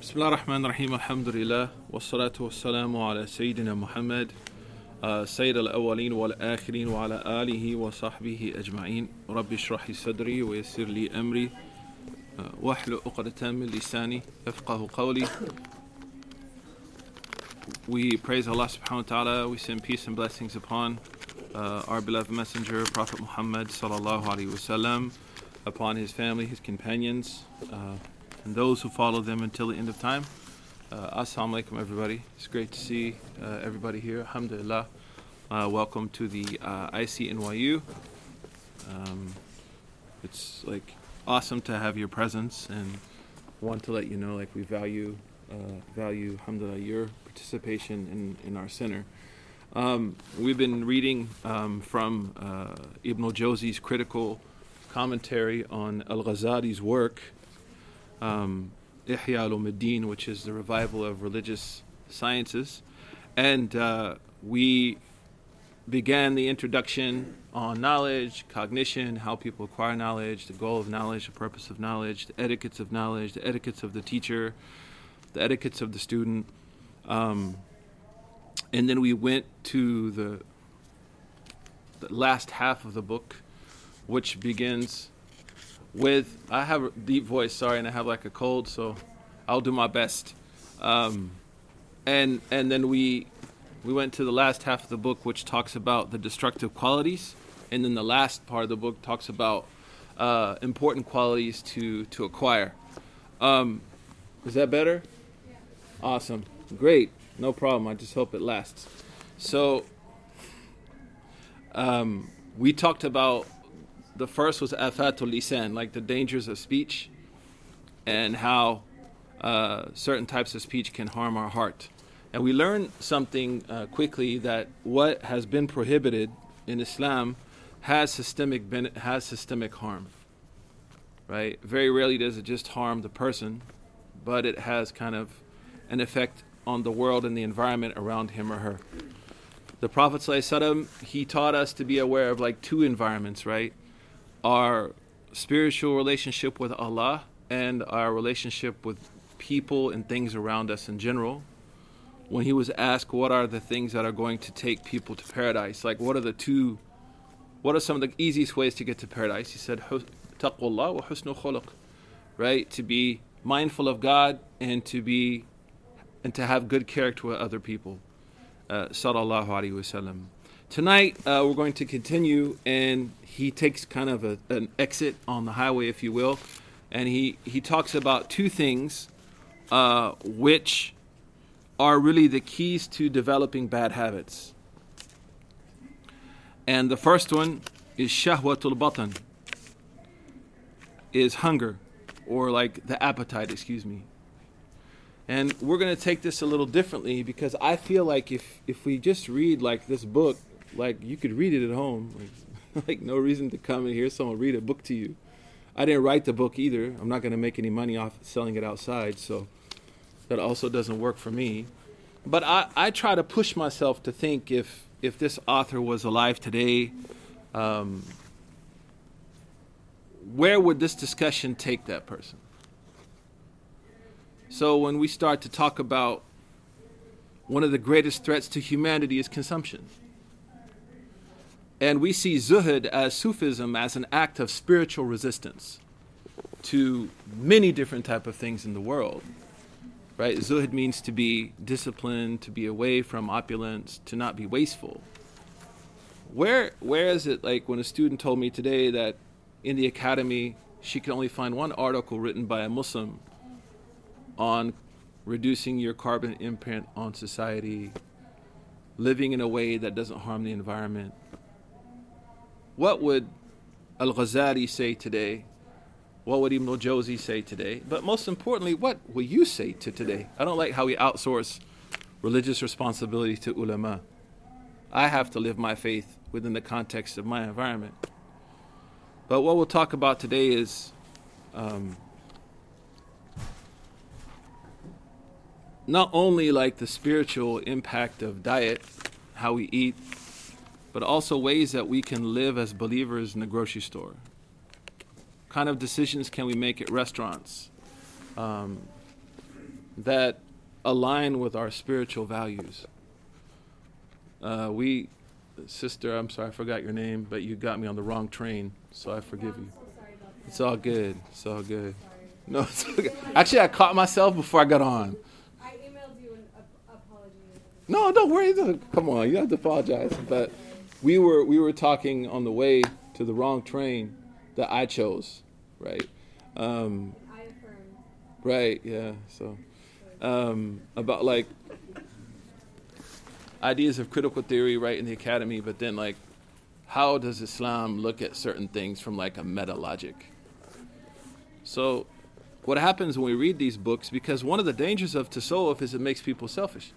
بسم الله الرحمن الرحيم الحمد لله والصلاة والسلام على سيدنا محمد آه، سيد الأولين والآخرين وعلى آله وصحبه أجمعين رب اشرح لي صدري ويسر لي أمري آه، واحلل عقدة من لساني يفقه قولي We praise Allah subhanahu wa ta'ala. We send peace and blessings upon uh, our beloved messenger, Prophet Muhammad sallallahu alaihi wasallam, upon his family, his companions, uh, and those who follow them until the end of time. Uh, Assalamu alaikum, everybody. It's great to see uh, everybody here. Alhamdulillah. Uh, welcome to the uh, ICNYU. Um, it's like awesome to have your presence and want to let you know like we value uh, value alhamdulillah your participation in, in our center. Um, we've been reading um, from uh, Ibn al-Jawzi's critical commentary on Al-Ghazali's work um, Ihya al-Ummad which is the revival of religious sciences. And uh, we began the introduction on knowledge, cognition, how people acquire knowledge, the goal of knowledge, the purpose of knowledge, the etiquettes of knowledge, the etiquettes of the teacher, the etiquettes of the student. Um, and then we went to the, the last half of the book, which begins with I have a deep voice, sorry, and I have like a cold, so I'll do my best. Um, and and then we we went to the last half of the book, which talks about the destructive qualities, and then the last part of the book talks about uh, important qualities to to acquire. Um, is that better? Awesome, great, no problem. I just hope it lasts. So um, we talked about the first was afatul lisan, like the dangers of speech, and how uh, certain types of speech can harm our heart. And we learned something uh, quickly that what has been prohibited in Islam has systemic ben- has systemic harm. Right? Very rarely does it just harm the person, but it has kind of an effect on the world and the environment around him or her. The Prophet ﷺ, he taught us to be aware of like two environments, right? Our spiritual relationship with Allah and our relationship with people and things around us in general. When he was asked, What are the things that are going to take people to paradise? Like, what are the two, what are some of the easiest ways to get to paradise? He said, Taqwallah wa husnul khuluq. Right? To be mindful of God and to be, and to have good character with other people. Uh, sallallahu Alaihi Wasallam. Tonight, uh, we're going to continue, and he takes kind of a, an exit on the highway, if you will, and he, he talks about two things uh, which are really the keys to developing bad habits. And the first one is shahwatul batan, is hunger, or like the appetite, excuse me. And we're going to take this a little differently because I feel like if, if we just read like this book like you could read it at home. Like, like no reason to come and hear someone read a book to you. I didn't write the book either. I'm not going to make any money off selling it outside, so that also doesn't work for me. But I, I try to push myself to think if if this author was alive today, um, where would this discussion take that person? So when we start to talk about one of the greatest threats to humanity is consumption. And we see zuhud as Sufism as an act of spiritual resistance to many different type of things in the world. Right? Zuhud means to be disciplined, to be away from opulence, to not be wasteful. Where where is it like when a student told me today that in the academy she could only find one article written by a Muslim on reducing your carbon imprint on society, living in a way that doesn't harm the environment what would Al Ghazali say today? What would Ibn Jawzi say today? But most importantly, what will you say to today? I don't like how we outsource religious responsibility to ulama. I have to live my faith within the context of my environment. But what we'll talk about today is um, not only like the spiritual impact of diet, how we eat, but also ways that we can live as believers in the grocery store. What kind of decisions can we make at restaurants? Um, that align with our spiritual values. Uh, we, sister, I'm sorry, I forgot your name, but you got me on the wrong train, so I forgive you. It's all good. It's all good. No, it's okay. Actually, I caught myself before I got on. I emailed you an apology. No, don't worry. Come on, you don't have to apologize. But we were we were talking on the way to the wrong train that I chose, right? Um, right. Yeah. So um, about like ideas of critical theory, right, in the academy, but then like how does Islam look at certain things from like a meta logic? So what happens when we read these books, because one of the dangers of tasawwuf is it makes people selfish.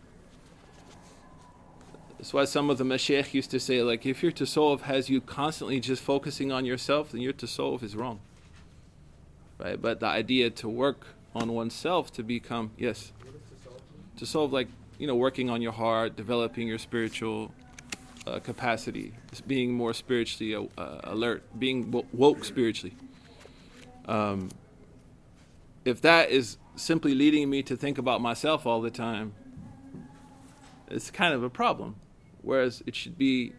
That's why some of the mashaykh used to say, like, if your tasawwuf has you constantly just focusing on yourself, then your tasawwuf is wrong. Right? But the idea to work on oneself to become, yes, to solve like, you know, working on your heart, developing your spiritual uh, capacity, being more spiritually uh, uh alert, being woke spiritually. Um, if that is simply leading me to think about myself all the time, it's kind of a problem. Whereas it should be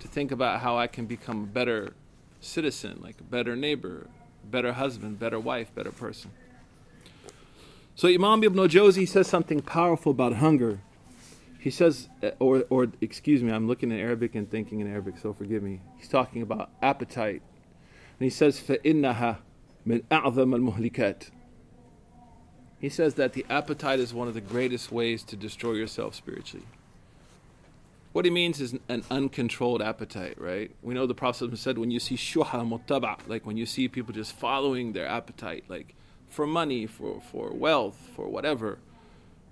to think about how I can become a better citizen, like a better neighbor, better husband, better wife, better person. So Imam Ibn Jawzi says something powerful about hunger. He says, or, or excuse me, I'm looking in Arabic and thinking in Arabic, so forgive me. He's talking about appetite. And he says, فَإِنَّهَا مِنْ أَعْظَمَ الْمُهْلِكَاتِ He says that the appetite is one of the greatest ways to destroy yourself spiritually. What he means is an uncontrolled appetite, right? We know the Prophet said when you see shuha muttaba, like when you see people just following their appetite, like for money, for, for wealth, for whatever,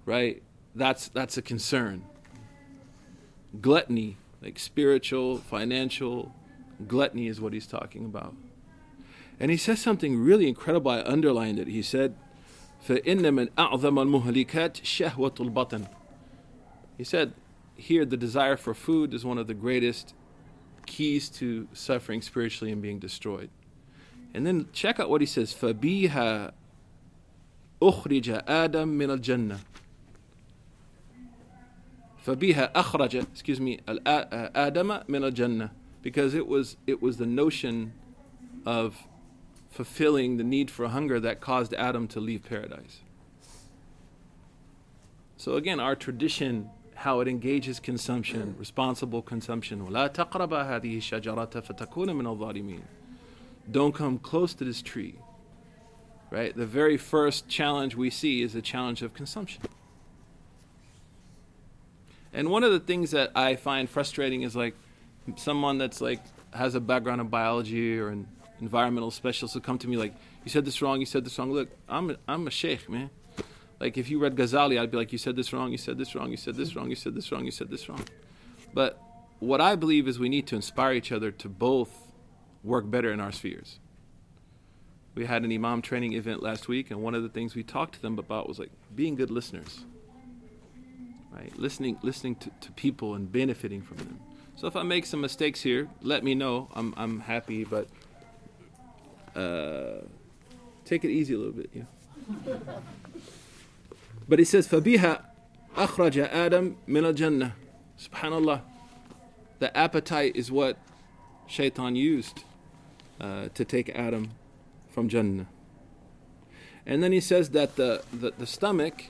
right? That's that's a concern. Gluttony, like spiritual, financial, gluttony is what he's talking about. And he says something really incredible. I underlined it. He said, فَإِنَّ مِنْ أَعْظَمَ الْمُهْلِكَاتِ شَهْوَةُ الْبَطَنِ He said, here the desire for food is one of the greatest keys to suffering spiritually and being destroyed. And then check out what he says, فَبِيهَا أُخْرِجَ آدَمْ مِنَ الْجَنَّةِ فبيها أخرج excuse me آدم من الجنة because it was it was the notion of fulfilling the need for hunger that caused Adam to leave paradise. So again, our tradition, how it engages consumption, responsible consumption. Don't come close to this tree. Right? The very first challenge we see is the challenge of consumption. And one of the things that I find frustrating is like someone that's like has a background in biology or in environmental specialists will come to me like, "You said this wrong. You said this wrong." Look, I'm a, I'm a sheikh, man. Like if you read Ghazali, I'd be like, "You said this wrong. You said this wrong. You said this wrong. You said this wrong. You said this wrong." But what I believe is we need to inspire each other to both work better in our spheres. We had an imam training event last week, and one of the things we talked to them about was like being good listeners, right? Listening, listening to, to people and benefiting from them. So if I make some mistakes here, let me know. I'm I'm happy, but uh, take it easy a little bit, yeah. but he says, فَبِهَا أَخْرَجَ آدَمْ مِنَ الْجَنَّةِ Subhanallah. The appetite is what shaitan used uh, to take Adam from Jannah. And then he says that the, the, the stomach,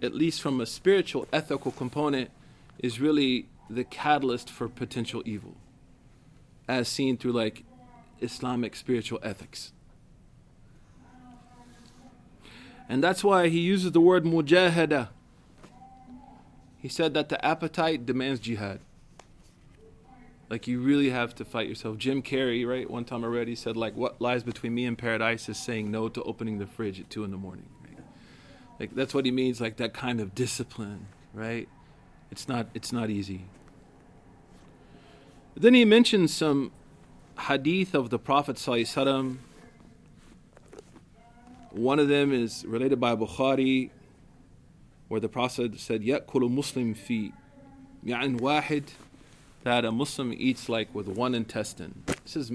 at least from a spiritual, ethical component, is really the catalyst for potential evil, as seen through like Islamic spiritual ethics. And that's why he uses the word mujahada. He said that the appetite demands jihad. Like you really have to fight yourself. Jim Carrey, right? One time I read, he said, like, what lies between me and paradise is saying no to opening the fridge at two in the morning. Right? Like that's what he means, like that kind of discipline, right? It's not it's not easy. Then he mentions some hadith of the Prophet ﷺ. One of them is related by Bukhari, where the Prophet said, "Yakulu Muslim fi ya'in wahid," that a Muslim eats like with one intestine. This is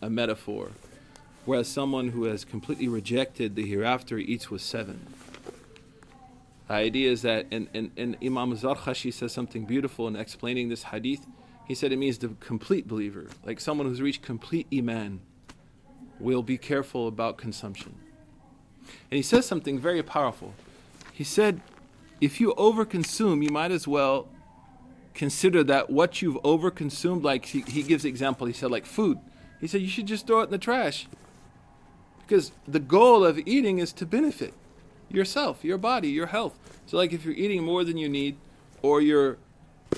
a metaphor, whereas someone who has completely rejected the hereafter eats with seven. The idea is that, and, and, and Imam says something beautiful in explaining this hadith. He said it means the complete believer, like someone who's reached complete iman, will be careful about consumption. And he says something very powerful. He said, if you overconsume, you might as well consider that what you've overconsumed, like he, he gives example, he said, like food. He said, you should just throw it in the trash. Because the goal of eating is to benefit yourself, your body, your health. So, like if you're eating more than you need, or you're,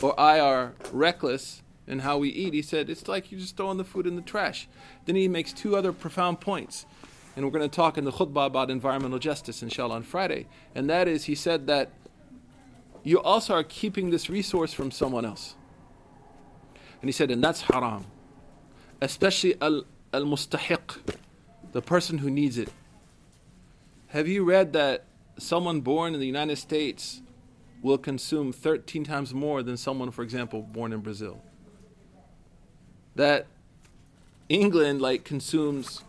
or I are reckless in how we eat, he said, it's like you're just throwing the food in the trash. Then he makes two other profound points. And we're going to talk in the khutbah about environmental justice, inshallah, on Friday. And that is, he said that you also are keeping this resource from someone else. And he said, and that's haram. Especially al mustahiq, the person who needs it. Have you read that someone born in the United States will consume 13 times more than someone, for example, born in Brazil? That England like consumes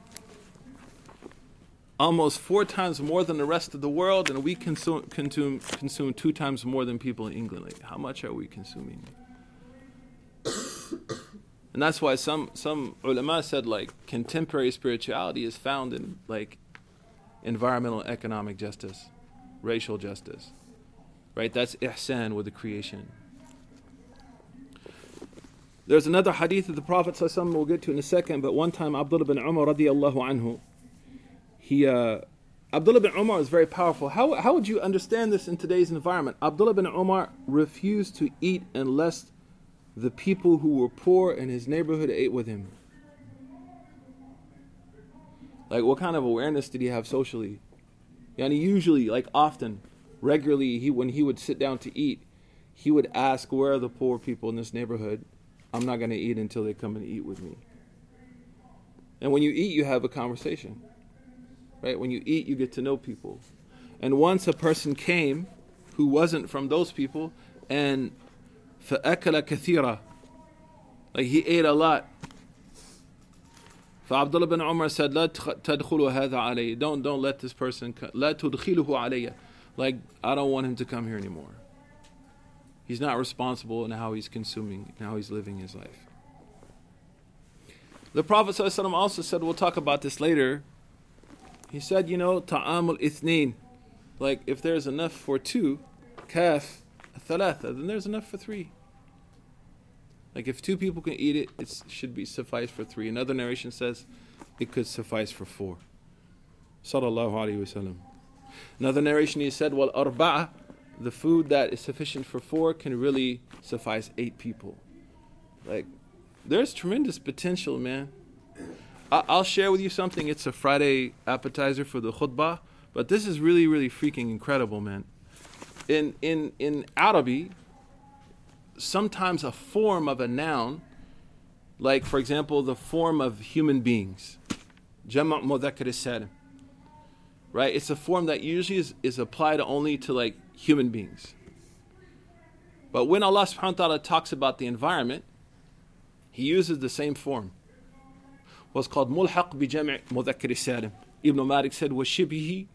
almost four times more than the rest of the world, and we consume, consume, consume two times more than people in England. Like, how much are we consuming? and that's why some, some ulama said like contemporary spirituality is found in like environmental economic justice, racial justice. Right? That's ihsan with the creation. There's another hadith of the Prophet we'll get to in a second, but one time Abdullah bin Umar radiallahu anhu, he uh, Abdullah bin Umar is very powerful. How, how would you understand this in today's environment? Abdullah bin Umar refused to eat unless the people who were poor in his neighborhood ate with him. Like, what kind of awareness did he have socially? And he usually, like often, regularly, he when he would sit down to eat, he would ask, "Where are the poor people in this neighborhood? I'm not going to eat until they come and eat with me." And when you eat, you have a conversation Right? When you eat, you get to know people. And once a person came who wasn't from those people and فأكل كثيرا like he ate a lot فعبد bin Umar said لا تدخلوا هذا علي don't don't let this person لا تدخله علي like I don't want him to come here anymore he's not responsible in how he's consuming and how he's living his life the Prophet ﷺ also said we'll talk about this later he said, you know, ta'amul ithnain. Like if there's enough for two, kaf, thalatha, then there's enough for three. Like if two people can eat it, it should be suffice for three. Another narration says it could suffice for four. Sallallahu alaihi wasallam. Another narration he said, well arba'a, the food that is sufficient for four can really suffice eight people. Like there's tremendous potential, man. I'll share with you something. It's a Friday appetizer for the khutbah, but this is really, really freaking incredible, man. In in in Arabic, sometimes a form of a noun, like for example, the form of human beings, jama' mudhakkar salim. Right? It's a form that usually is, is applied only to like human beings. But when Allah subhanahu wa ta'ala talks about the environment, He uses the same form was called Mulhaq bi Jam' Mudhakkar Salim. Ibn Malik said, was Shibihi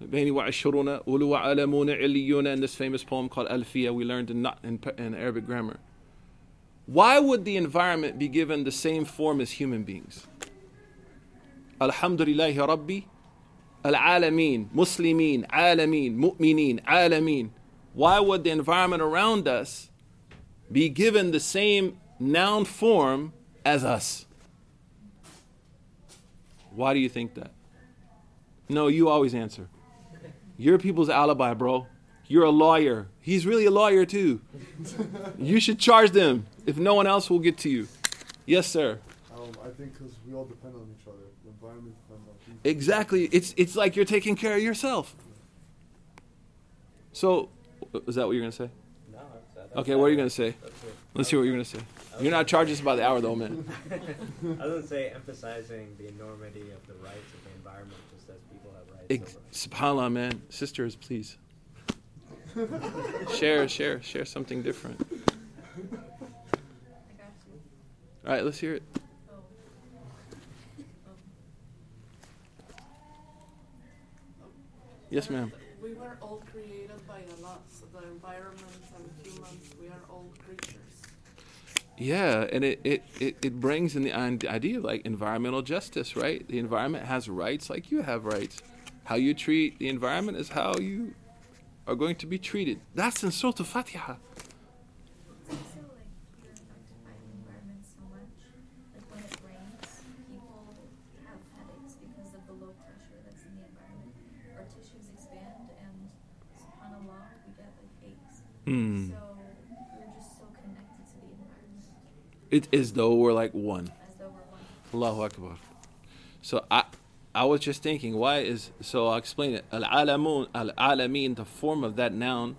Bani wa Ashuruna, Ulu wa Alamuna, Iliyuna, this famous poem called Alfiya we learned in, in, in Arabic grammar. Why would the environment be given the same form as human beings? Alhamdulillahi Rabbi, Al-Alameen, Muslimin, Alameen, Mu'mineen, Alameen. Why would the environment around us be given the same noun form as us? Why do you think that? No, you always answer. You're people's alibi, bro. You're a lawyer. He's really a lawyer too. you should charge them if no one else will get to you. Yes, sir. Um, I think because we all depend on each other. The environment depends on people. Exactly. It's it's like you're taking care of yourself. So, is that what you're gonna say? No. That's, okay, what are you gonna say? Let's hear what you're gonna say. You're not charging us by the hour, though, man. I was gonna say emphasizing the enormity of the rights of the environment, just as people have rights. Ex- Subhanallah, man. Sisters, please. share, share, share something different. All right, let's hear it. Oh. Yes, ma'am. We were all created by Allah, so the environment and humans, we are all creatures. Yeah, and it, it, it, it brings in the idea of like environmental justice, right? The environment has rights like you have rights. How you treat the environment is how you are going to be treated. That's in Surah by the environment so It is though we're like one. as though we're one. Allahu Akbar. So I I was just thinking, why is so I'll explain it. Al alamun al alamin, the form of that noun,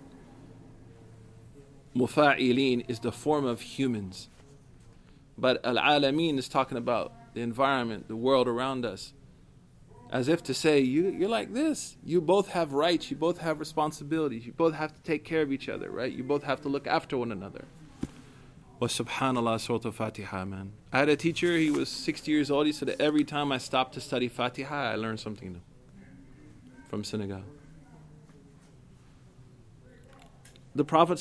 mufa'ilin is the form of humans. But al alamin is talking about the environment, the world around us. As if to say, you, you're like this. You both have rights, you both have responsibilities, you both have to take care of each other, right? You both have to look after one another was subhanallah surah al-fatiha man. I had a teacher he was 60 years old. He said that every time i stopped to study fatiha i learned something new from senegal the prophet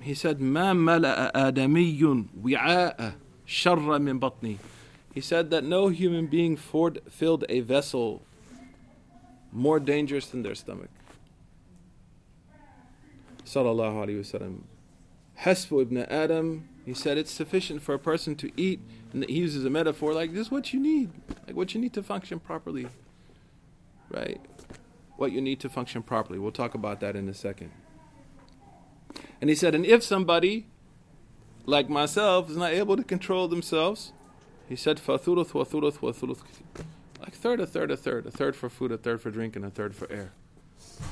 he said ma mala'a adamiyun wi'a'a sharra min batni. He said that no human being filled a vessel more dangerous than their stomach. Sallallahu alaihi wasallam Hasbu ibn Adam, he said it's sufficient for a person to eat, and he uses a metaphor like this: what you need, like what you need to function properly, right? What you need to function properly. We'll talk about that in a second. And he said, and if somebody, like myself, is not able to control themselves, he said, fathuluth, wathuluth, wathuluth, like third, a third, a third, a third for food, a third for drink, and a third for air.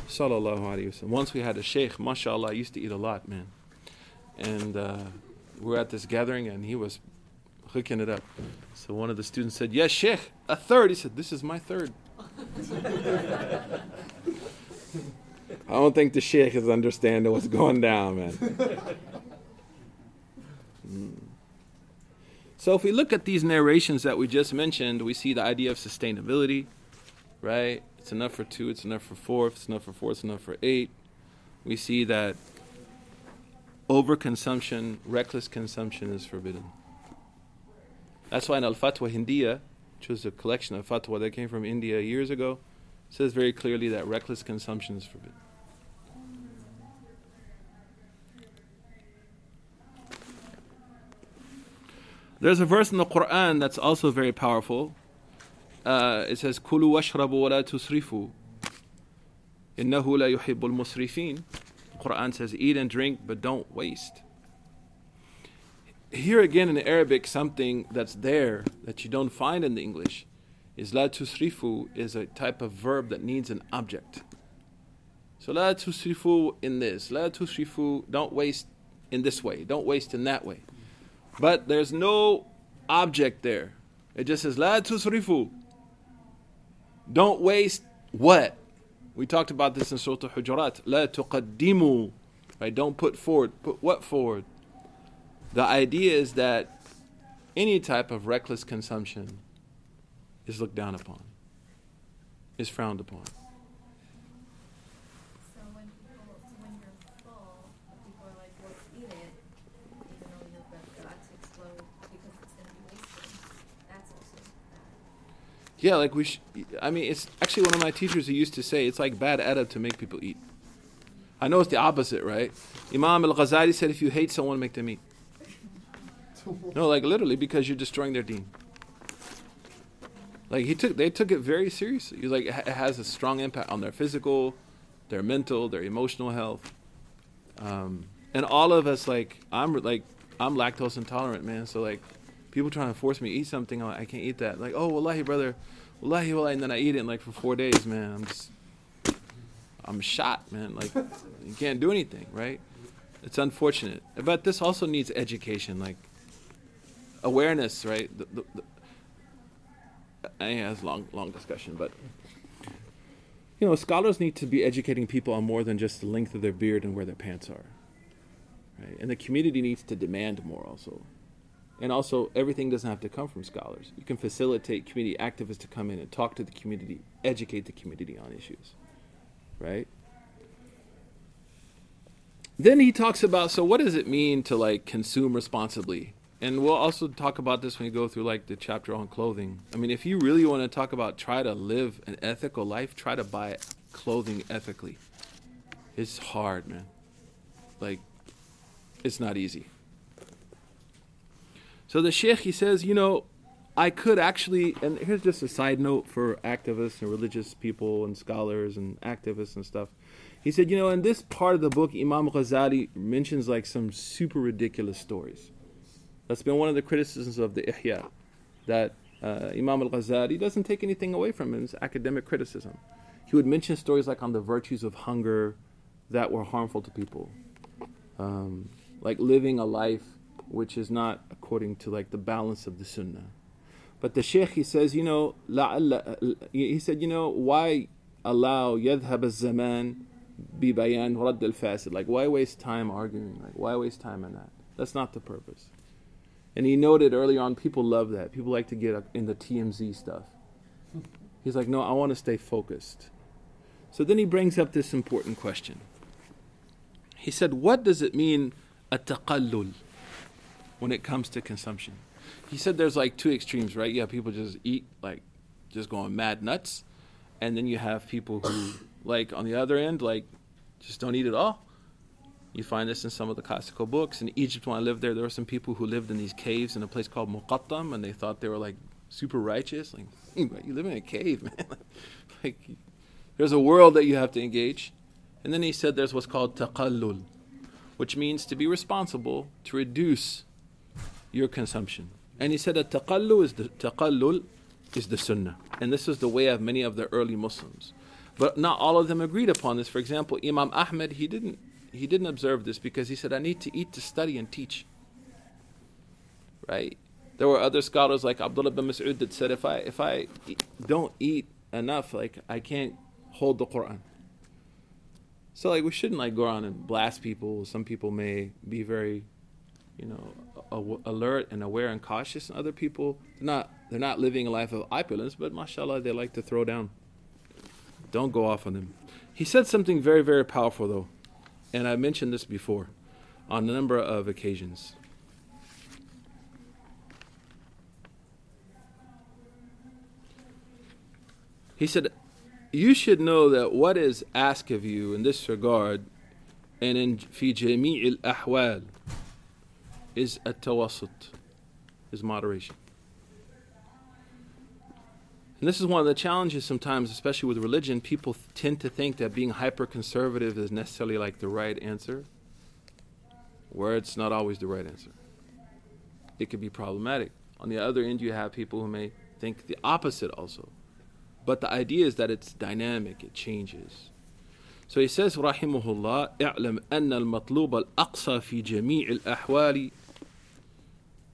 Sallallahu alaihi wasallam. Once we had a sheikh, mashallah, used to eat a lot, man and uh, we were at this gathering and he was hooking it up. So one of the students said, Yes, Sheikh, a third. He said, This is my third. I don't think the Sheikh is understanding what's going down, man. Mm. So if we look at these narrations that we just mentioned, we see the idea of sustainability, right? It's enough for two, it's enough for four, if it's enough for four, it's enough for eight. We see that overconsumption, reckless consumption is forbidden. That's why in Al Fatwa Hindiya, which was a collection of fatwa that came from India years ago, says very clearly that reckless consumption is forbidden. There's a verse in the Quran that's also very powerful. Uh, it says, "Kulu washrabu wa la tusrifu. Innahu la yuhibbul musrifin." Quran says, eat and drink, but don't waste. Here again in Arabic, something that's there that you don't find in the English is la tusrifu is a type of verb that needs an object. So la tusrifu in this, la tusrifu, don't waste in this way, don't waste in that way. But there's no object there. It just says la tusrifu. Don't waste what? We talked about this in Surah Al-Hujurat. La tuqaddimu. Right? Don't put forward. Put what forward? The idea is that any type of reckless consumption is looked down upon, is frowned upon. So when people, so when you're full, people are like, well, eat it, even though you're about to explode because it's going to be wasted. That's also bad. Yeah, like we. Sh- I mean, it's actually one of my teachers who used to say it's like bad adab to make people eat. I know it's the opposite, right? Imam Al Ghazali said if you hate someone, make them eat. No, like literally because you're destroying their deen. Like he took, they took it very seriously. Like it it has a strong impact on their physical, their mental, their emotional health, um, and all of us. Like I'm like I'm lactose intolerant, man. So like people trying to force me to eat something, like, I can't eat that. Like oh, wallahi, brother, wallahi, wallahi, and then I eat it, and like for four days, man. I'm just, I'm shot, man. Like you can't do anything, right? It's unfortunate, but this also needs education, like awareness, right? The, the, the, I think that's a long, long discussion, but you know, scholars need to be educating people on more than just the length of their beard and where their pants are, right? And the community needs to demand more, also. And also, everything doesn't have to come from scholars. You can facilitate community activists to come in and talk to the community, educate the community on issues, right? then he talks about so what does it mean to like consume responsibly? And we'll also talk about this when we go through like the chapter on clothing. I mean if you really want to talk about try to live an ethical life try to buy clothing ethically. It's hard man. Like it's not easy so the sheikh he says you know i could actually and here's just a side note for activists and religious people and scholars and activists and stuff he said, you know, in this part of the book, Imam Ghazali mentions like some super ridiculous stories. That's been one of the criticisms of the Ihya, that uh, Imam al Ghazali doesn't take anything away from his academic criticism. He would mention stories like on the virtues of hunger that were harmful to people, um, like living a life which is not according to like the balance of the sunnah. But the sheikh he says, you know, he said, you know, why allow yadhab zaman bi bayan radd al fasid? Like why waste time arguing? Like why waste time on that? That's not the purpose. And he noted early on, people love that. People like to get in the TMZ stuff. He's like, no, I want to stay focused. So then he brings up this important question. He said, what does it mean, at taqallul? When it comes to consumption he said there's like two extremes right yeah people just eat like just going mad nuts and then you have people who like on the other end, like just don't eat at all. You find this in some of the classical books. In Egypt, when I lived there, there were some people who lived in these caves in a place called Muqattam, and they thought they were like super righteous. Like, you live in a cave, man. like, there's a world that you have to engage. And then he said there's what's called taqallul, which means to be responsible to reduce your consumption. And he said that taqallul is the taqallul is the sunnah, and this is the way of many of the early Muslims. But not all of them agreed upon this. For example, Imam Ahmed, he didn't he didn't observe this because he said, I need to eat to study and teach. Right? There were other scholars like Abdullah bin Mas'ud that said, if I if I don't eat enough, like I can't hold the Quran. So like we shouldn't like go around and blast people. Some people may be very, you know, alert and aware and cautious, and other people not they're not living a life of opulence, but mashallah they like to throw down. Don't go off on them. He said something very, very powerful, though, and I mentioned this before on a number of occasions. He said, You should know that what is asked of you in this regard and in fi jami' al ahwal is a tawassut, is moderation. And this is one of the challenges sometimes, especially with religion. People tend to think that being hyper conservative is necessarily like the right answer, where it's not always the right answer. It could be problematic. On the other end, you have people who may think the opposite also. But the idea is that it's dynamic, it changes. So he says, رحمه الله, اعلم أن المطلوب الأقصى في جميع الأحوال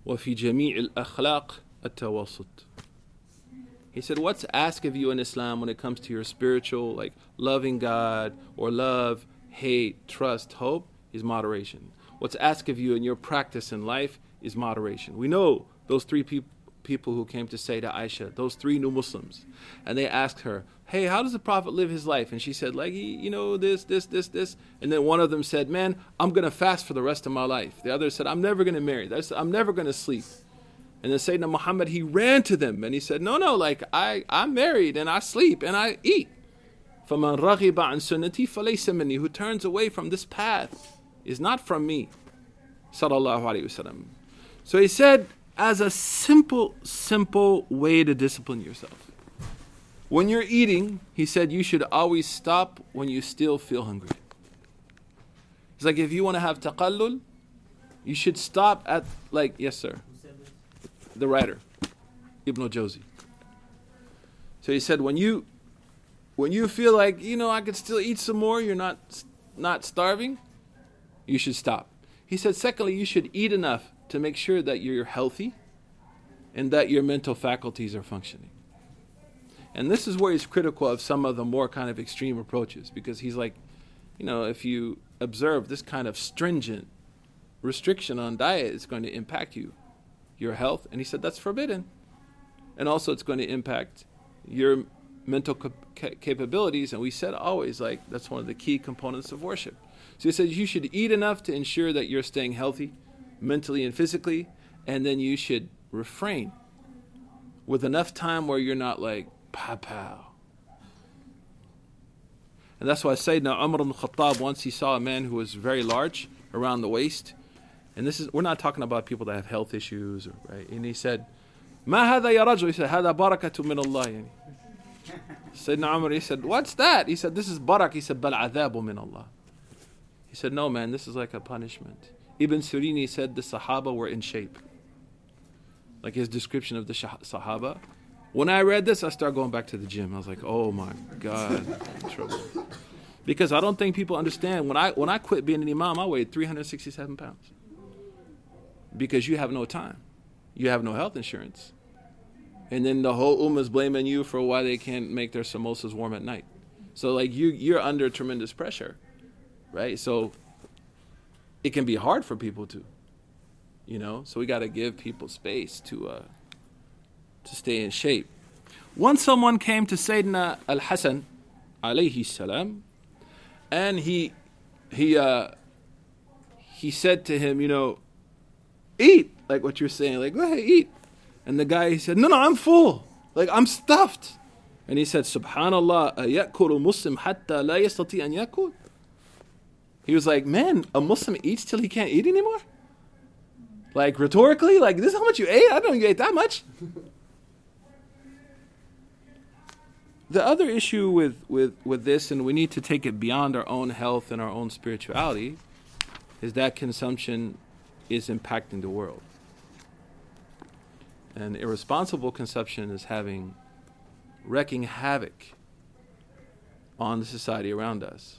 وفي جميع الأخلاق التوسط. He said, What's asked of you in Islam when it comes to your spiritual, like loving God or love, hate, trust, hope, is moderation. What's asked of you in your practice in life is moderation. We know those three pe- people who came to say to Aisha, those three new Muslims, and they asked her, Hey, how does the Prophet live his life? And she said, like, you know, this, this, this, this. And then one of them said, Man, I'm going to fast for the rest of my life. The other said, I'm never going to marry. I'm never going to sleep. And then Sayyidina Muhammad, he ran to them and he said, No, no, like I, I'm married and I sleep and I eat. فَمَنْ رَغِبَ عَنْ سُنَّتِي فَلَيْسَ مِنِّي Who turns away from this path is not from me. Sallallahu Alaihi Wasallam. So he said, as a simple, simple way to discipline yourself. When you're eating, he said, you should always stop when you still feel hungry. It's like if you want to have taqallul, you should stop at, like, yes, sir the writer, Ibn Jawzi. So he said, when you when you feel like you know I could still eat some more, you're not not starving, you should stop. He said, secondly, you should eat enough to make sure that you're healthy and that your mental faculties are functioning. And this is where he's critical of some of the more kind of extreme approaches because he's like, you know, if you observe this kind of stringent restriction on diet, it's going to impact you your health. And he said that's forbidden. And also, it's going to impact your mental cap- capabilities, and we said always like that's one of the key components of worship. So he said you should eat enough to ensure that you're staying healthy, mentally and physically, and then you should refrain with enough time where you're not like pow pow. And that's why Sayyidina Umar ibn Khattab once he saw a man who was very large around the waist. And this is we're not talking about people that have health issues, right? And he said, "Ma hada ya rajul?" He said, "Hada barakatu min Allah." Sayyidina Umar he said, "What's that?" He said, "This is barak." He said, "Bal adhabu min Allah." He said, "No, man, this is like a punishment." Ibn Sirin said the Sahaba were in shape. Like his description of the Sahaba. When I read this, I started going back to the gym. I was like, "Oh my God, trouble." Because I don't think people understand. When I when I quit being an imam, I weighed 367 pounds. Because you have no time, you have no health insurance, and then the whole ummah is blaming you for why they can't make their samosas warm at night. So like you you're under tremendous pressure, right? So it can be hard for people to, you know. So we got to give people space to uh, to stay in shape. Once someone came to Sayyidina Al Hasan, alayhi salam, and he he uh, he said to him, you know, eat like what you're saying, like go ahead eat. And the guy he said, no, no, I'm full, like I'm stuffed. And he said, Subhanallah, ayakulu Muslim hatta la yastati an yakul. He was like, man, a Muslim eats till he can't eat anymore. Like rhetorically, like this is how much you ate. I don't you ate that much. The other issue with, with, with this, and we need to take it beyond our own health and our own spirituality, is that consumption is impacting the world. And irresponsible consumption is having, wreaking havoc on the society around us.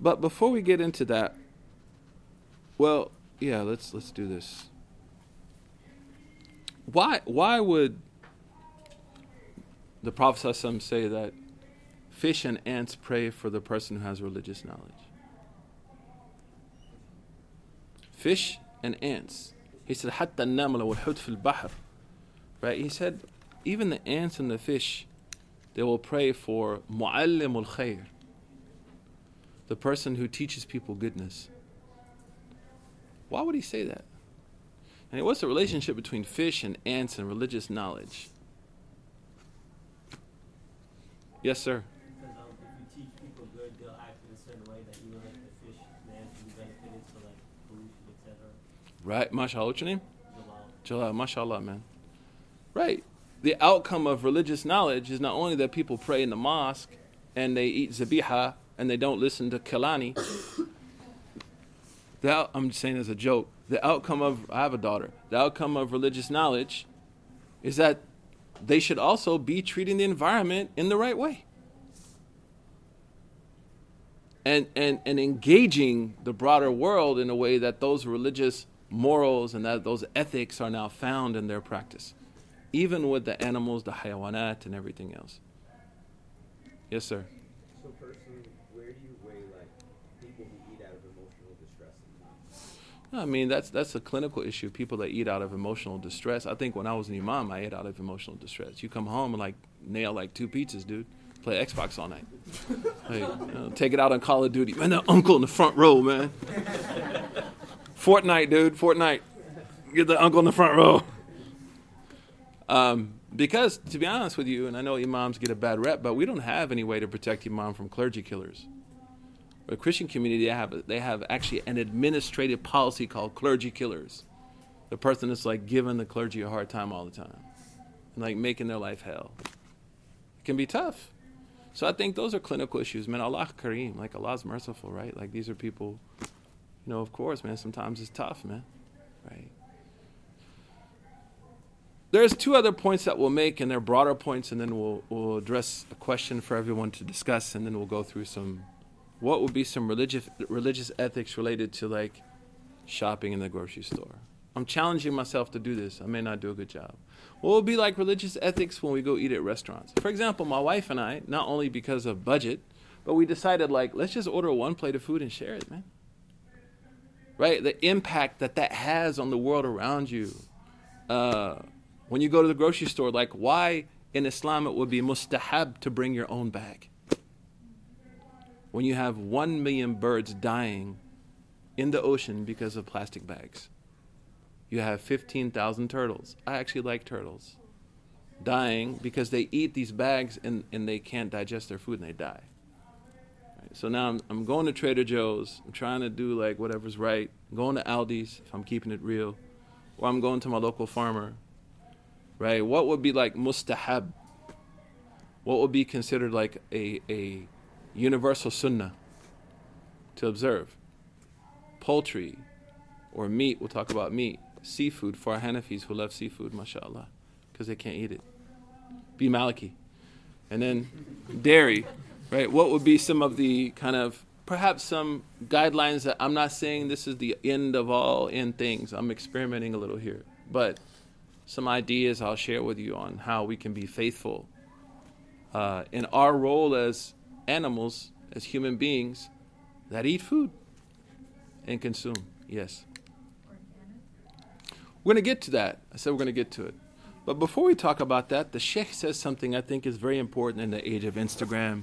But before we get into that, well, yeah, let's let's do this. Why why would the Prophet say that fish and ants pray for the person who has religious knowledge? Fish and ants. He said, Hatta namla fil bahr. Right? He said, even the ants and the fish, they will pray for mu'allim al khair, the person who teaches people goodness. Why would he say that? And what's the relationship between fish and ants and religious knowledge? Yes, sir. Because um, if you teach people good, they'll act in a certain way that you know, like the fish, the ants will be benefited for like pollution, etc. Right, mashallah. What's your name? Jalal. Jalal, mashallah, man. Right. The outcome of religious knowledge is not only that people pray in the mosque and they eat zabiha and they don't listen to Kehlani. I'm saying as a joke. The outcome of I have a daughter. The outcome of religious knowledge is that they should also be treating the environment in the right way. And, and, and engaging the broader world in a way that those religious morals and that those ethics are now found in their practice, even with the animals, the hayawanat, and everything else. Yes, sir. So personally, where do you weigh like people who eat out of emotional distress sometimes? I mean, that's that's a clinical issue. People that eat out of emotional distress. I think when I was an imam, I ate out of emotional distress. You come home and like nail like two pizzas, dude. Play Xbox all night. Like, you know, take it out on Call of Duty. Man, that uncle in the front row, man. Fortnite, dude. Fortnite. Get the uncle in the front row. Um, because to be honest with you, and I know imams get a bad rep, but we don't have any way to protect imam from clergy killers. The Christian community they have they have actually an administrative policy called clergy killers. The person that's like giving the clergy a hard time all the time, and like making their life hell. It can be tough. So I think those are clinical issues, man. Allah Kareem, like Allah's merciful, right? Like these are people, you know. Of course, man. Sometimes it's tough, man. Right. There's two other points that we'll make, and they're broader points, and then we'll we'll address a question for everyone to discuss, and then we'll go through some what would be some religious religious ethics related to like shopping in the grocery store? I'm challenging myself to do this. I may not do a good job. What would be like religious ethics when we go eat at restaurants? For example, my wife and I, not only because of budget, but we decided like let's just order one plate of food and share it, man. Right? The impact that that has on the world around you. Uh, when you go to the grocery store, like why in Islam it would be mustahab to bring your own bag. When you have one million birds dying in the ocean because of plastic bags, you have 15,000 turtles. I actually like turtles dying because they eat these bags and, and they can't digest their food and they die. So now I'm, I'm going to Trader Joe's. I'm trying to do like whatever's right. I'm going to Aldi's if I'm keeping it real. Or I'm going to my local farmer. Right? What would be like mustahab? What would be considered like a, a universal sunnah to observe? Poultry or meat. We'll talk about meat. Seafood for our Hanafis who love seafood, mashallah because they can't eat it. Be Maliki. And then dairy, right? What would be some of the kind of perhaps some guidelines that I'm not saying this is the end of all end things. I'm experimenting a little here. But some ideas I'll share with you on how we can be faithful uh, in our role as animals, as human beings that eat food and consume. Yes. We're going to get to that. I said we're going to get to it. But before we talk about that, the Sheikh says something I think is very important in the age of Instagram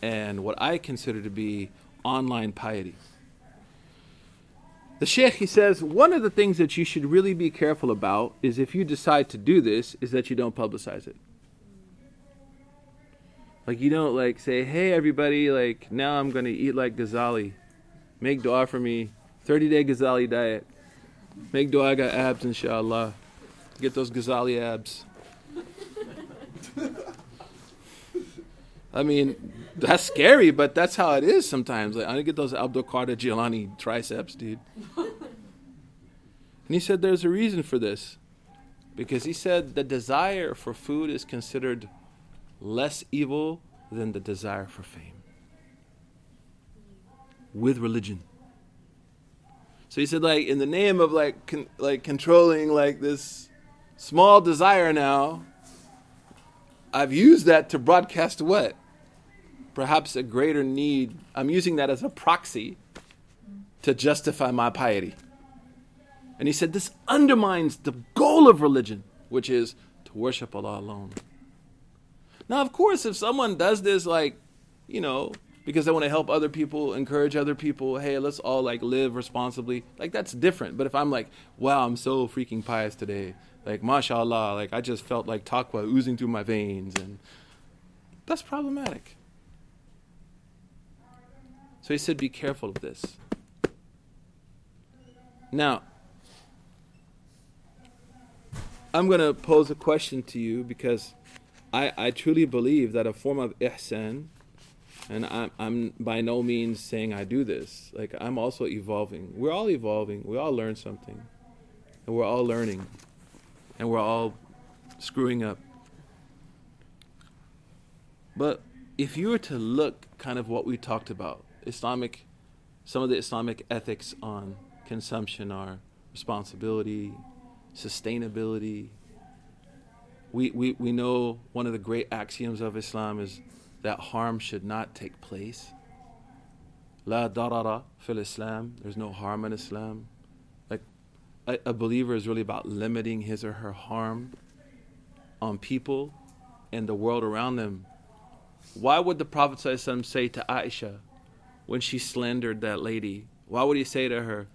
and what I consider to be online piety. The Sheikh, he says, one of the things that you should really be careful about is if you decide to do this, is that you don't publicize it. Like you don't like say, hey everybody, like now I'm gonna eat like Ghazali. Make dua for me. 30 day Ghazali diet. Make dua, I got abs inshallah. Get those Ghazali abs. I mean, that's scary, but that's how it is sometimes. Like, I didn't get those Abdul Qadir Jilani triceps, dude. And he said there's a reason for this. Because he said the desire for food is considered less evil than the desire for fame. With religion. So he said, like, in the name of like, con- like controlling like this small desire now, I've used that to broadcast what? Perhaps a greater need. I'm using that as a proxy to justify my piety. And he said this undermines the goal of religion, which is to worship Allah alone. Now, of course, if someone does this, like, you know, because they want to help other people, encourage other people, hey, let's all like live responsibly, like that's different. But if I'm like, wow, I'm so freaking pious today, like, mashallah, like I just felt like taqwa oozing through my veins, and that's problematic. So he said, be careful of this. Now, I'm going to pose a question to you because I, I truly believe that a form of ihsan, and I'm, I'm by no means saying I do this, like I'm also evolving. We're all evolving, we all learn something, and we're all learning, and we're all screwing up. But if you were to look kind of what we talked about, Islamic, some of the Islamic ethics on consumption are responsibility, sustainability. We, we, we know one of the great axioms of Islam is that harm should not take place. La darara fil Islam. There's no harm in Islam. Like a, a believer is really about limiting his or her harm on people and the world around them. Why would the Prophet ﷺ say to Aisha when she slandered that lady? Why would he say to her,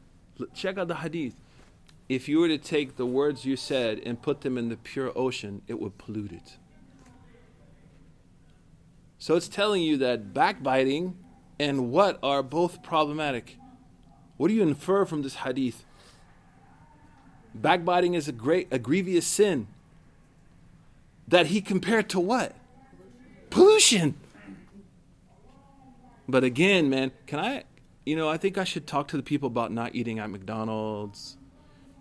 check out the hadith. If you were to take the words you said and put them in the pure ocean, it would pollute it. So it's telling you that backbiting and what are both problematic. What do you infer from this hadith? Backbiting is a great, a grievous sin. That he compared to what? Pollution. But again, man, can I you know, I think I should talk to the people about not eating at McDonald's.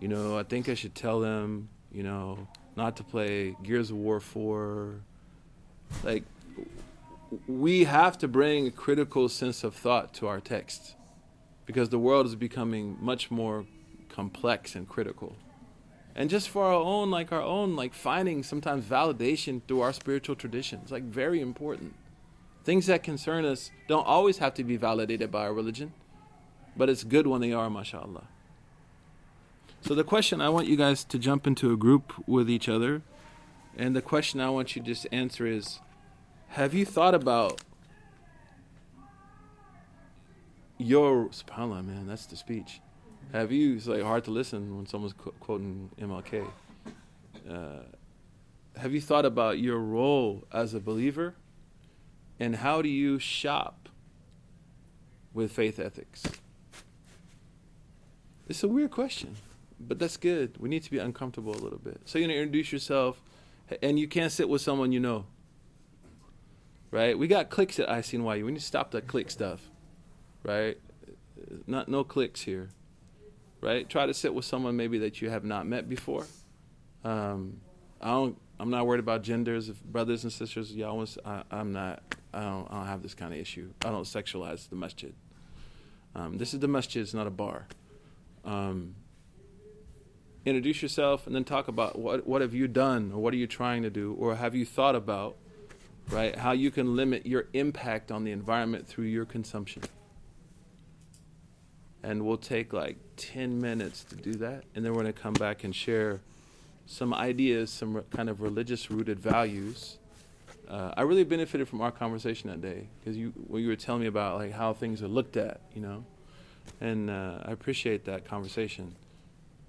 You know, I think I should tell them, you know, not to play Gears of War 4. Like, we have to bring a critical sense of thought to our text because the world is becoming much more complex and critical. And just for our own, like our own, like finding sometimes validation through our spiritual traditions, like very important. Things that concern us don't always have to be validated by our religion, but it's good when they are, mashallah. So, the question I want you guys to jump into a group with each other And the question I want you to just answer is Have you thought about your. SubhanAllah, man, that's the speech. Have you. It's like hard to listen when someone's qu- quoting MLK. Uh, have you thought about your role as a believer? And how do you shop with faith ethics? It's a weird question, but that's good. We need to be uncomfortable a little bit. So you're gonna introduce yourself, and you can't sit with someone you know. Right? We got clicks at ICNYU. We need to stop the click stuff. Right? Not no clicks here. Right? Try to sit with someone maybe that you have not met before. Um, I don't. I'm not worried about genders, if brothers and sisters. Y'all, I, I'm not. I don't. I don't have this kind of issue. I don't sexualize the masjid. Um, this is the masjid. It's not a bar. Um, introduce yourself and then talk about what what have you done or what are you trying to do or have you thought about right how you can limit your impact on the environment through your consumption. And we'll take like 10 minutes to do that and then we're going to come back and share some ideas some re- kind of religious rooted values. Uh, i really benefited from our conversation that day because you when you were telling me about like how things are looked at you know? And uh, I appreciate that conversation.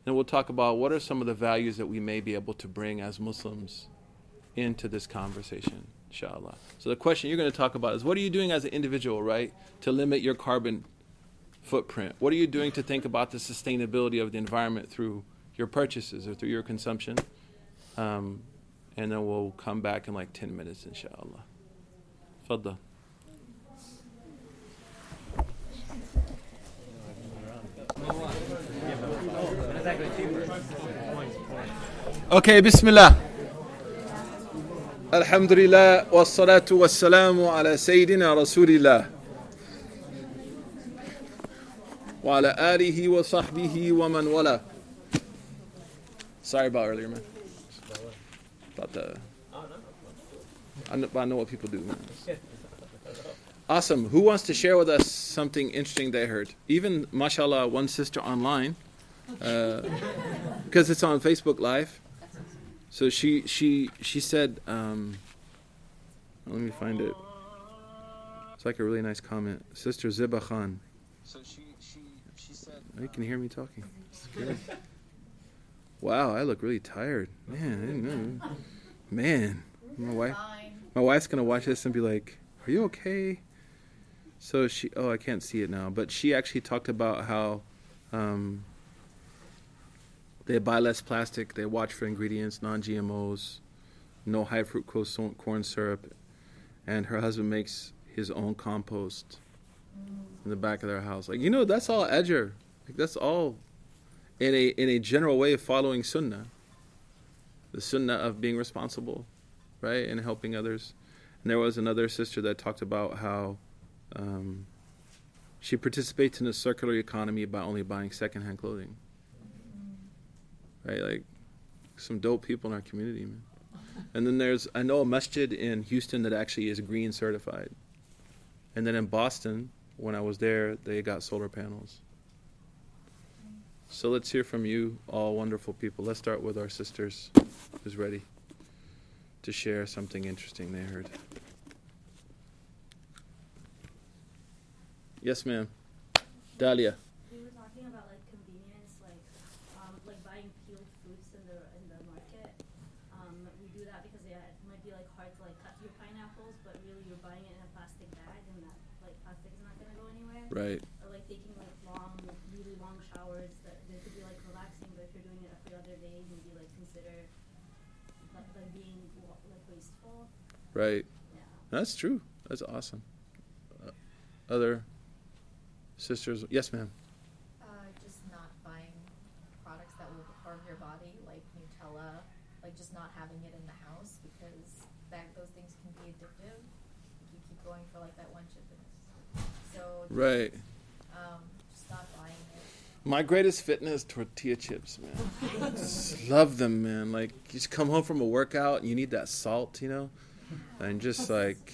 And we'll talk about what are some of the values that we may be able to bring as Muslims into this conversation, inshallah. So the question you're going to talk about is what are you doing as an individual, right, to limit your carbon footprint? What are you doing to think about the sustainability of the environment through your purchases or through your consumption? Um, and then we'll come back in like 10 minutes, inshallah. Fadda. Okay, Bismillah. Alhamdulillah, wassalatu wassalamu ala Sayyidina Rasulillah. Wa ala alihi wa sahbihi wa man wala. Sorry about earlier, man. About the. I know, I know what people do, man. Awesome. Who wants to share with us something interesting they heard? Even, mashallah, one sister online, because it's on Facebook Live. So she she she said, um, let me find it. It's like a really nice comment, Sister Ziba Khan. So she she she said, oh, you can hear me talking. Wow, I look really tired, man. I know. Man, my wife my wife's gonna watch this and be like, "Are you okay?" So she, oh, I can't see it now, but she actually talked about how um, they buy less plastic, they watch for ingredients, non-GMOs, no high fructose corn syrup, and her husband makes his own compost in the back of their house. Like you know, that's all ajr. Like that's all in a in a general way of following sunnah. The sunnah of being responsible, right, and helping others. And there was another sister that talked about how um, she participates in a circular economy by only buying secondhand clothing. Right, like some dope people in our community, man. And then there's I know a masjid in Houston that actually is green certified. And then in Boston, when I was there, they got solar panels. So let's hear from you, all wonderful people. Let's start with our sisters who's ready to share something interesting they heard. Yes, ma'am. Dahlia. We were talking about like convenience, like um, like buying peeled fruits in the in the market. Um, we do that because yeah, it might be like hard to like cut your pineapples, but really you're buying it in a plastic bag, and that like plastic is not gonna go anywhere. Right. Or like taking like long, really long showers that they could be like relaxing, but if you're doing it every other day, maybe like consider like, like being like wasteful. Right. Yeah. That's true. That's awesome. Uh, other sisters? Yes, ma'am. Uh, just not buying products that will harm your body, like Nutella, like just not having it in the house because that those things can be addictive. You keep going for like that one chip, and it's, so Right. um, just buying it. My greatest fitness tortilla chips, man. just love them, man. Like you just come home from a workout and you need that salt, you know, and just like,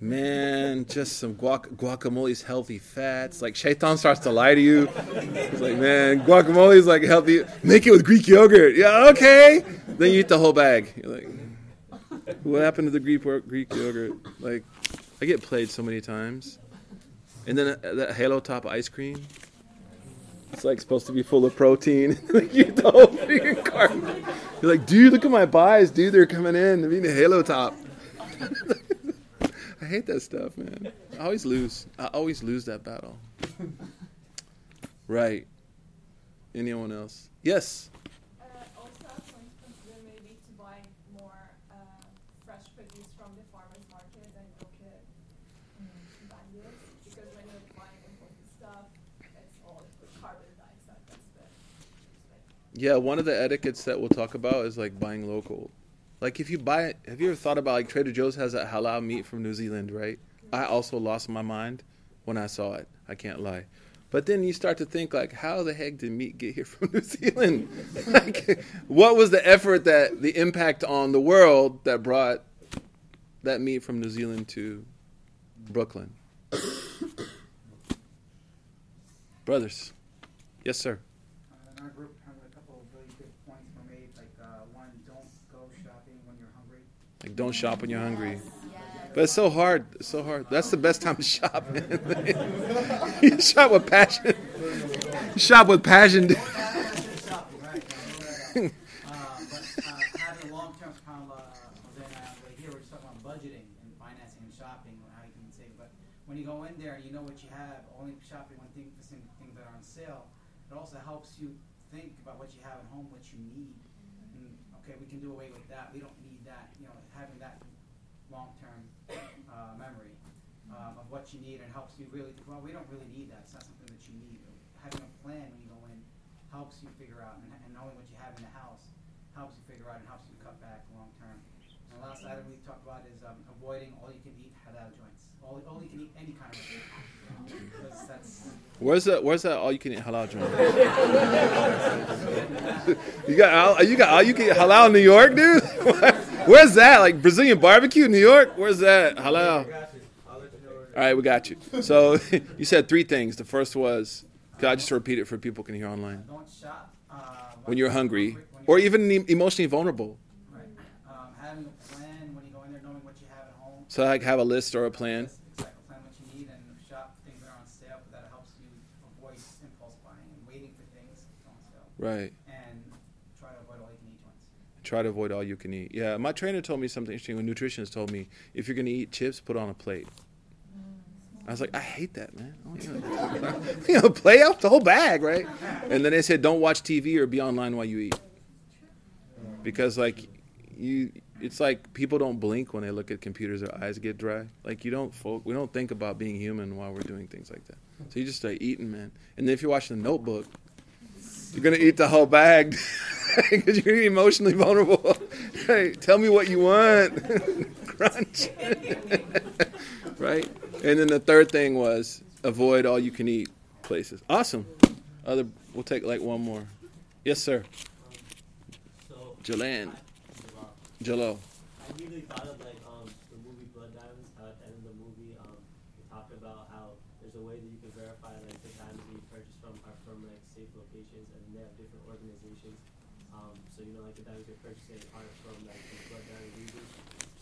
man, just some guac- guacamole's healthy fats. Like Shaitan starts to lie to you. It's like, man, guacamole's like healthy. Make it with Greek yogurt. Yeah, okay. Then you eat the whole bag. You're like, what happened to the Greek Greek yogurt? Like, I get played so many times, and then uh, that Halo Top ice cream. It's like supposed to be full of protein. like you the whole freaking carton. You're like, dude, look at my buys, dude. They're coming in. I'm eating a Halo Top. I hate that stuff, man. I always lose. I always lose that battle. Right. Anyone else? Yes. Uh, also, I was going to consider maybe to buy more uh, fresh produce from the farmers market and local mm, vendors because when you're buying imported stuff, it's all with carbon dioxide. That's the like, Yeah, one of the etiquettes that we'll talk about is like buying local. Like if you buy have you ever thought about like Trader Joe's has that halal meat from New Zealand, right? I also lost my mind when I saw it. I can't lie. But then you start to think like, how the heck did meat get here from New Zealand? like, what was the effort that the impact on the world that brought that meat from New Zealand to Brooklyn? Brothers, yes, sir. Uh, in our group, kind of a couple of really good points were made, like, uh, one, don't go shopping when you're hungry. Like, don't shop when you're hungry. But it's so hard. It's so hard. That's the best time to shop. you shop with passion. You shop with passion. dude. Shopping, right, uh, but, uh, having a long-term kind of, uh, then, uh, right here, we're talking about budgeting and financing and shopping, or how you can save, but when you go in there and you know what you have, only shopping when things, the same things that are on sale, it also helps you think about what you have at home, what you need. And, okay, we can do away with that, we don't need that, you know, having that long-term, uh, memory, um, of what you need and helps you really, think, well, we don't really need that, it's not something that you need. Having a plan when you go in helps you figure out, and, and knowing what you have in the house helps you figure out and helps you cut back long-term. And the last item we talked about is, um, avoiding all-you-can-eat halal joints, all, all you can eat any kind of food. Where's that? Where's that? All you can eat halal joint. you got all, you got all you can eat halal in New York, dude. Where's that? Like Brazilian barbecue, New York? Where's that halal? All right, we got you. So you said three things. The first was, can I just repeat it for people can hear online? don't shop, uh, When you're hungry, or even emotionally vulnerable. Right. Um, having a plan when you go in there, knowing what you have at home. So like have a list or a plan. Exactly, plan what you need and shop things that are on sale, that helps you avoid impulse buying and waiting for things on. Right. And try to avoid all you can eat joints. Try to avoid all you can eat. Yeah, my trainer told me something interesting. A nutritionist told me if you're gonna eat chips, put on a plate. I was like, I hate that, man. You, know, play out the whole bag, right? And then they said, don't watch TV or be online while you eat, because like you, it's like people don't blink when they look at computers; their eyes get dry. Like you don't, fo- we don't think about being human while we're doing things like that. So you just start eating, man. And then if you're watching The Notebook, you're gonna eat the whole bag because you're emotionally vulnerable. hey, tell me what you want. Crunch. right? And then the third thing was avoid all you can eat places. Awesome. Other we'll take like one more. Yes, sir. So, Jalan. Jalo. I really thought of like um, the movie Blood Diamonds. How at the end of the movie, um, they talked about how there's a way that you can verify like the diamonds that you purchased from are from like safe locations, and they have different organizations. Um, so you know, like the diamonds you're purchasing aren't from like the Blood Diamond regions.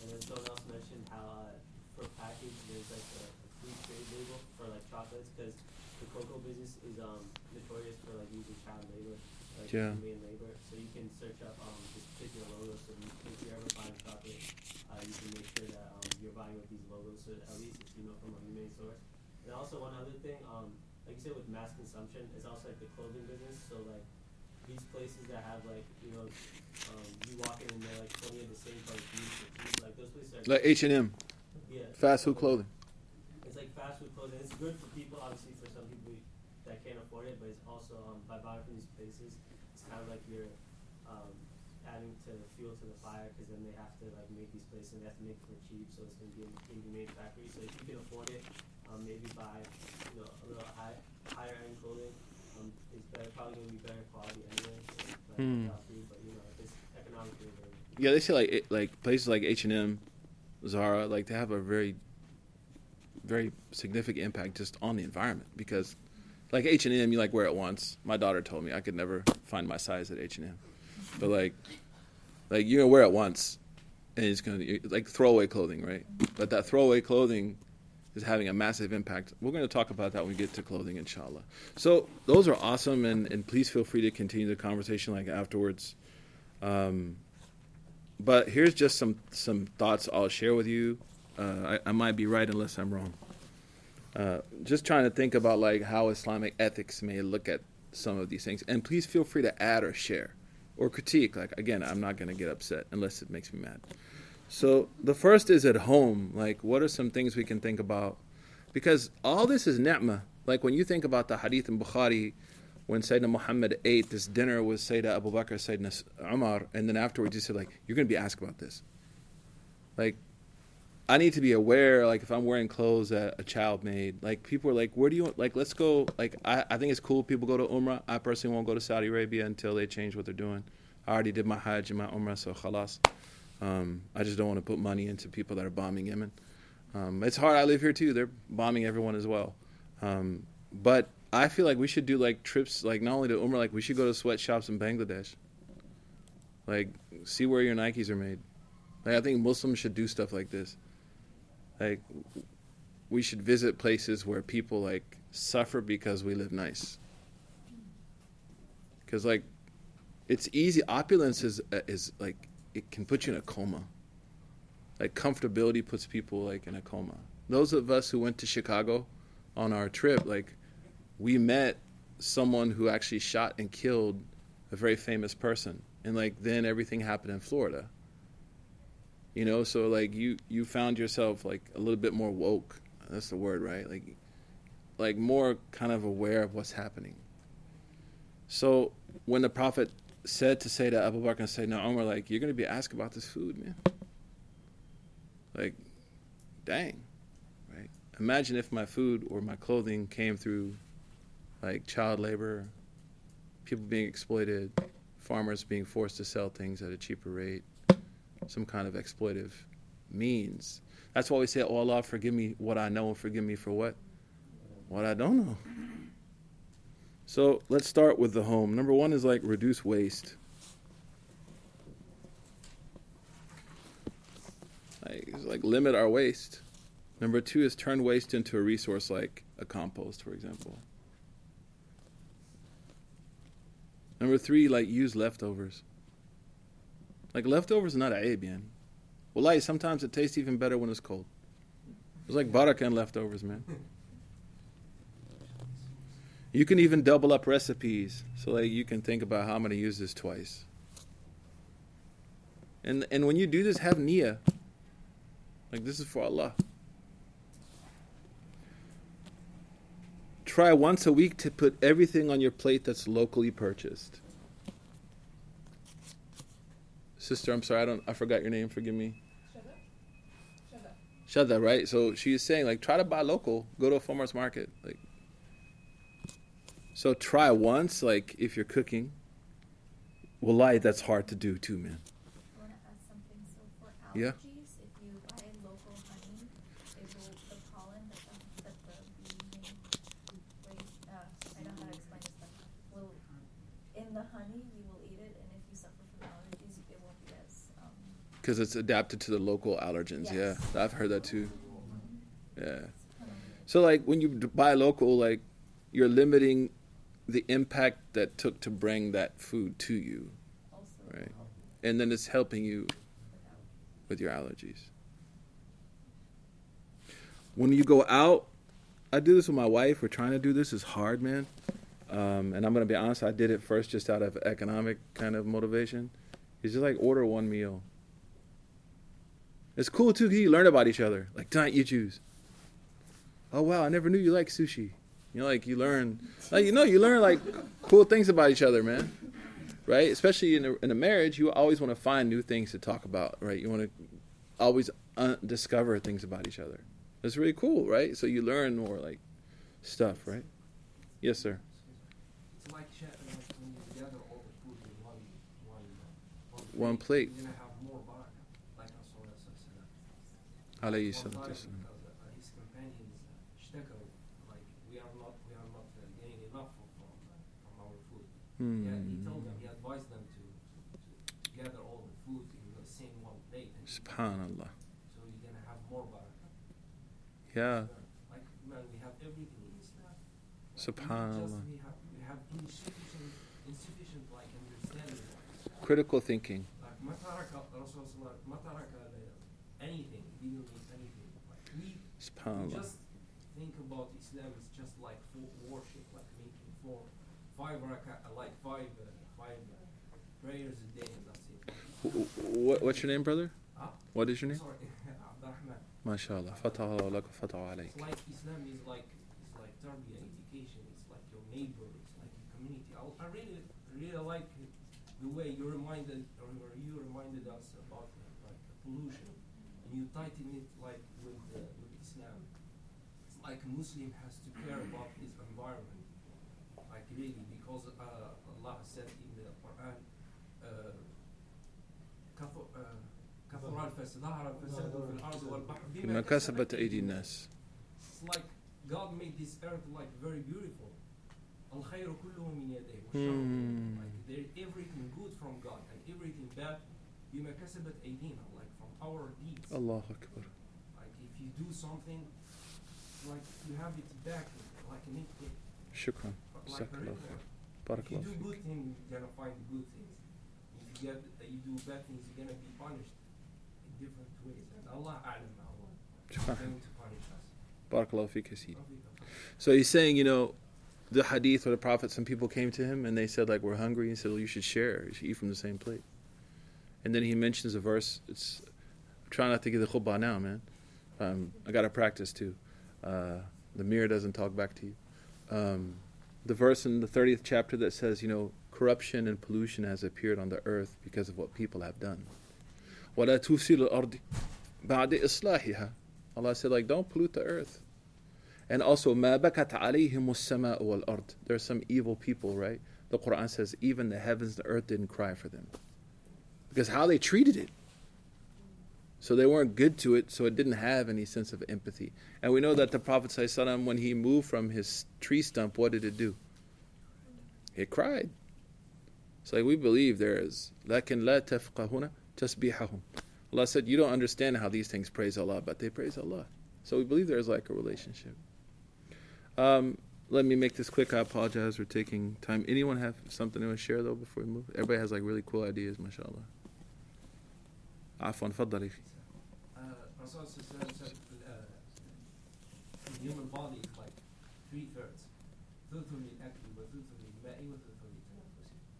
And then someone else mentioned how uh, for package there's like a, a free trade label for like chocolates because the cocoa business is um notorious for like using child labor, like Yeah. humane labor. So you can search up um this particular logo. So you, if you're ever buying chocolate, uh, you can make sure that um you're buying with these logos. So at least it's you know from a humane source. And also one other thing, um like you said with mass consumption, it's also like the clothing business. So like these places that have like you know um you walk in and they're like of the same like jeans like those places are Like H and M. Yeah. Fast food clothing. It's like fast food clothing. It's good for people, obviously, for some people that can't afford it, but it's also um, by buying from these places, kind of like you're um, adding to the fuel to the fire because then they have to like make these places and they have to make it for cheap, so it's going to be in, in the main factory. So if you can afford it, um, maybe buy you know a little high, higher end clothing. Um, it's better, probably going to be better quality anyway. So, like, Hmm. without food, but you know if it's economically available. Yeah, they say like it- like places like H and M, Zara, like they have a very, very significant impact just on the environment because, like H and M, you like wear it once. My daughter told me I could never find my size at H and M, but like, like you know wear it once, and it's gonna like throwaway clothing, right? But that throwaway clothing is having a massive impact. We're going to talk about that when we get to clothing, inshallah. So those are awesome, and, and please feel free to continue the conversation like afterwards. Um, but here's just some some thoughts I'll share with you. Uh, I, I might be right unless I'm wrong. Uh, just trying to think about like how Islamic ethics may look at some of these things, and please feel free to add or share or critique. Like again, I'm not going to get upset unless it makes me mad. So the first is at home. Like, what are some things we can think about? Because all this is ni'mah. Like when you think about the hadith in Bukhari, when Sayyidina Muhammad ate this dinner with Sayyidina Abu Bakr, Sayyidina Umar, and then afterwards he said, like, you're going to be asked about this. Like, I need to be aware, like, if I'm wearing clothes that a child made, like, people are like, where do you, like, let's go, like, I, I think it's cool people go to Umrah. I personally won't go to Saudi Arabia until they change what they're doing. I already did my Hajj and my Umrah, so khalas. Um, I just don't want to put money into people that are bombing Yemen. Um, it's hard. I live here too. They're bombing everyone as well. Um, but I feel like we should do like trips, like not only to Umrah, like we should go to sweatshops in Bangladesh. Like see where your Nikes are made. Like I think Muslims should do stuff like this. Like we should visit places where people like suffer because we live nice. Because like it's easy. Opulence is uh, is like it can put you in a coma. Like comfortability puts people like in a coma. Those of us who went to Chicago on our trip, like we met someone who actually shot and killed a very famous person. And like then everything happened in Florida. You know, so like you you found yourself like a little bit more woke. That's the word, right? Like like more kind of aware of what's happening. So when the prophet said to say to Abu Bakr and Sayyidina Umar, like, you're going to be asked about this food, man. Like, dang, right? Imagine if my food or my clothing came through, like, child labor, people being exploited, farmers being forced to sell things at a cheaper rate, some kind of exploitive means. That's why we say, oh, Allah, forgive me what I know and forgive me for what? What I don't know. So let's start with the home. Number one is like reduce waste. Like, like limit our waste. Number two is turn waste into a resource like a compost, for example. Number three, like use leftovers. Like leftovers are not a abian. Well, like sometimes it tastes even better when it's cold. It's like barakah and leftovers, man. You can even double up recipes, so like you can think about how I'm going to use this twice. And and when you do this, have niyyah. Like this is for Allah. Try once a week to put everything on your plate that's locally purchased. Sister, I'm sorry, I don't I forgot your name, forgive me. Shada. Shada, right? So she's saying like try to buy local, go to a farmer's market. Like so try once, like if you're cooking. Wallahi, that's hard to do too, man. I want to add something. So Yeah. if you buy local honey, it will the pollen that the that the bee may wait. Uh, I don't know how to explain this, but will in the honey you will eat it, and if you suffer from allergies, it won't be as um, Because it's adapted to the local allergens. Yes. Yeah, I've heard that too. Yeah. So like when you buy local, like you're limiting the impact that took to bring that food to you, right? And then it's helping you with your allergies. When you go out, I do this with my wife. We're trying to do this. It's hard, man. Um, and I'm gonna be honest. I did it first just out of economic kind of motivation. It's just like order one meal. It's cool too. You learn about each other. Like tonight you choose. Oh wow, I never knew you like sushi. You know, like you learn, like you know, you learn like cool things about each other, man. Right? Especially in a, in a marriage, you always want to find new things to talk about, right? You want to always uh, discover things about each other. It's really cool, right? So you learn more like stuff, right? Yes, sir. It's like share, like when you gather all the food in one, one, One one, plate. You're gonna have more barak, like Rasulullah sallallahu alayhi salatu we are not, uh, getting enough from, our food. Hmm. He told them, he advised them to, gather all the food. SubhanAllah. So you're going to have more barakah. Yeah. Like, man, we have everything in Islam. SubhanAllah. We, have, we have insufficient, insufficient like, understanding. Critical thinking. Like, Subhanallah. just think about Islam is just like worship, like making four, five raka, like five, uh, five uh, prayers a day, and that's it. What, what's your name, brother? Huh? What is your name? Sorry, Abdurrahman. MashaAllah. Fatah Allah fatah alayk. It's like Islam is like it's like tarbiyah, education. It's like your neighbor. It's like your community. I, I really really like the way you reminded or you reminded us about like pollution, and you tighten it like with uh, with Islam. It's like a Muslim has to care about his environment, like really, because uh, Allah said in the Quran. Uh, كثر آه، كثر الفساد ظهر الفساد في الأرض والبحر بما كسبت أيدي الناس. It's like God made this earth like very beautiful. الخير كله من يديه والشر Hmm. like there everything good from God and everything bad بما كسبت أيدينا like from our deeds. Allah Akbar. Like if you do something, like you have it back like an it, Shukran. like Jazakallah regular. khair. If you do good things, you're gonna find good things. If you get uh, you do bad things, you're gonna be punished in different ways. And Allah A'lam, Allah is going to punish us. Barakallahu feek, Hasid. So he's saying, you know, the hadith where the Prophet, some people came to him and they said, like, we're hungry. He said, well, you should share. You should eat from the same plate. And then he mentions a verse. It's I'm trying not to get the khutbah now, man. Um, I got to practice too. Uh, the mirror doesn't talk back to you. Um, the verse in the 30th chapter that says, you know, corruption and pollution has appeared on the earth because of what people have done. وَلَا تُفْسِدُ الْأَرْضِ بَعْدِ إِصْلَاحِهَا Allah said, like, don't pollute the earth. And also, ما بكت عليهم السماء والأرض. There are some evil people, right? The Quran says even the heavens, the earth didn't cry for them. Because how they treated it. So they weren't good to it, so it didn't have any sense of empathy. And we know that the Prophet ﷺ, when he moved from his tree stump, what did it do? It cried. It's like we believe there is. لكن لا تفقهون تسبيحهم. Allah said, you don't understand how these things praise Allah, but they praise Allah. So we believe there's like a relationship. Um, let me make this quick. I apologize for taking time. Anyone have something to share though before we move? Everybody has like really cool ideas, mashallah. عفوا تفضل يا أخي. Uh, Rasul said uh, the human body is like three thirds.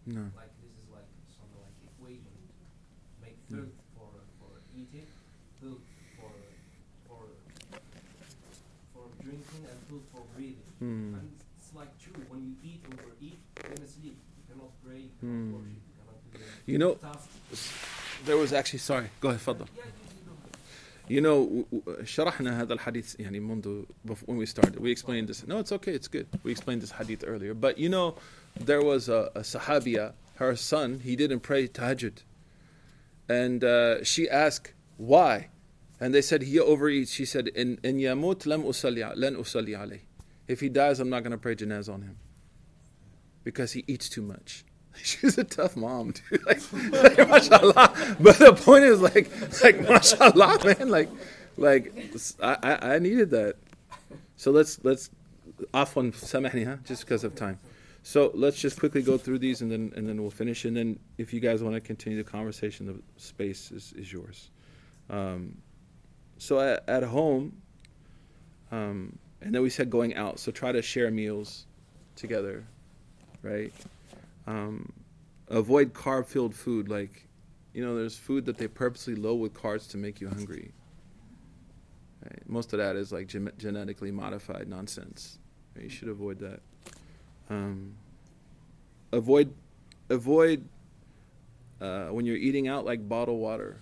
No. Like this is like some like equation. Make mm. third for for eating, third for for for drinking, and third for breathing. Mm. And it's like true when you eat overeat, then sleep. You cannot pray, you cannot mm. worship, you cannot do You know, there was actually sorry. Go ahead, Fadl. Yeah, You know, w- w- شرحنا هذا الحديث يعني منذ before, when we started. We explained this. No, it's okay. It's good. We explained this hadith earlier. But you know, there was a, a sahabiya. Her son, he didn't pray tahajjud, and uh, she asked why, and they said he overeats. She said, "In in yamut lam usalli len usalli alayh. If he dies, I'm not going to pray janaz on him because he eats too much." She's a tough mom, dude. Like, like, mashallah. But the point is, like, like, mashallah, man. Like, like, I, I, I needed that. So let's let's afwan samahni, huh? Just because of time. So let's just quickly go through these, and then and then we'll finish. And then if you guys want to continue the conversation, the space is is yours. Um, so at, at home, um, and then we said going out. So try to share meals together, right? Um, avoid carb-filled food. Like, you know, there's food that they purposely load with carbs to make you hungry. Right? Most of that is like gen- genetically modified nonsense. Right? You should avoid that. Um, avoid, avoid uh, when you're eating out like bottled water.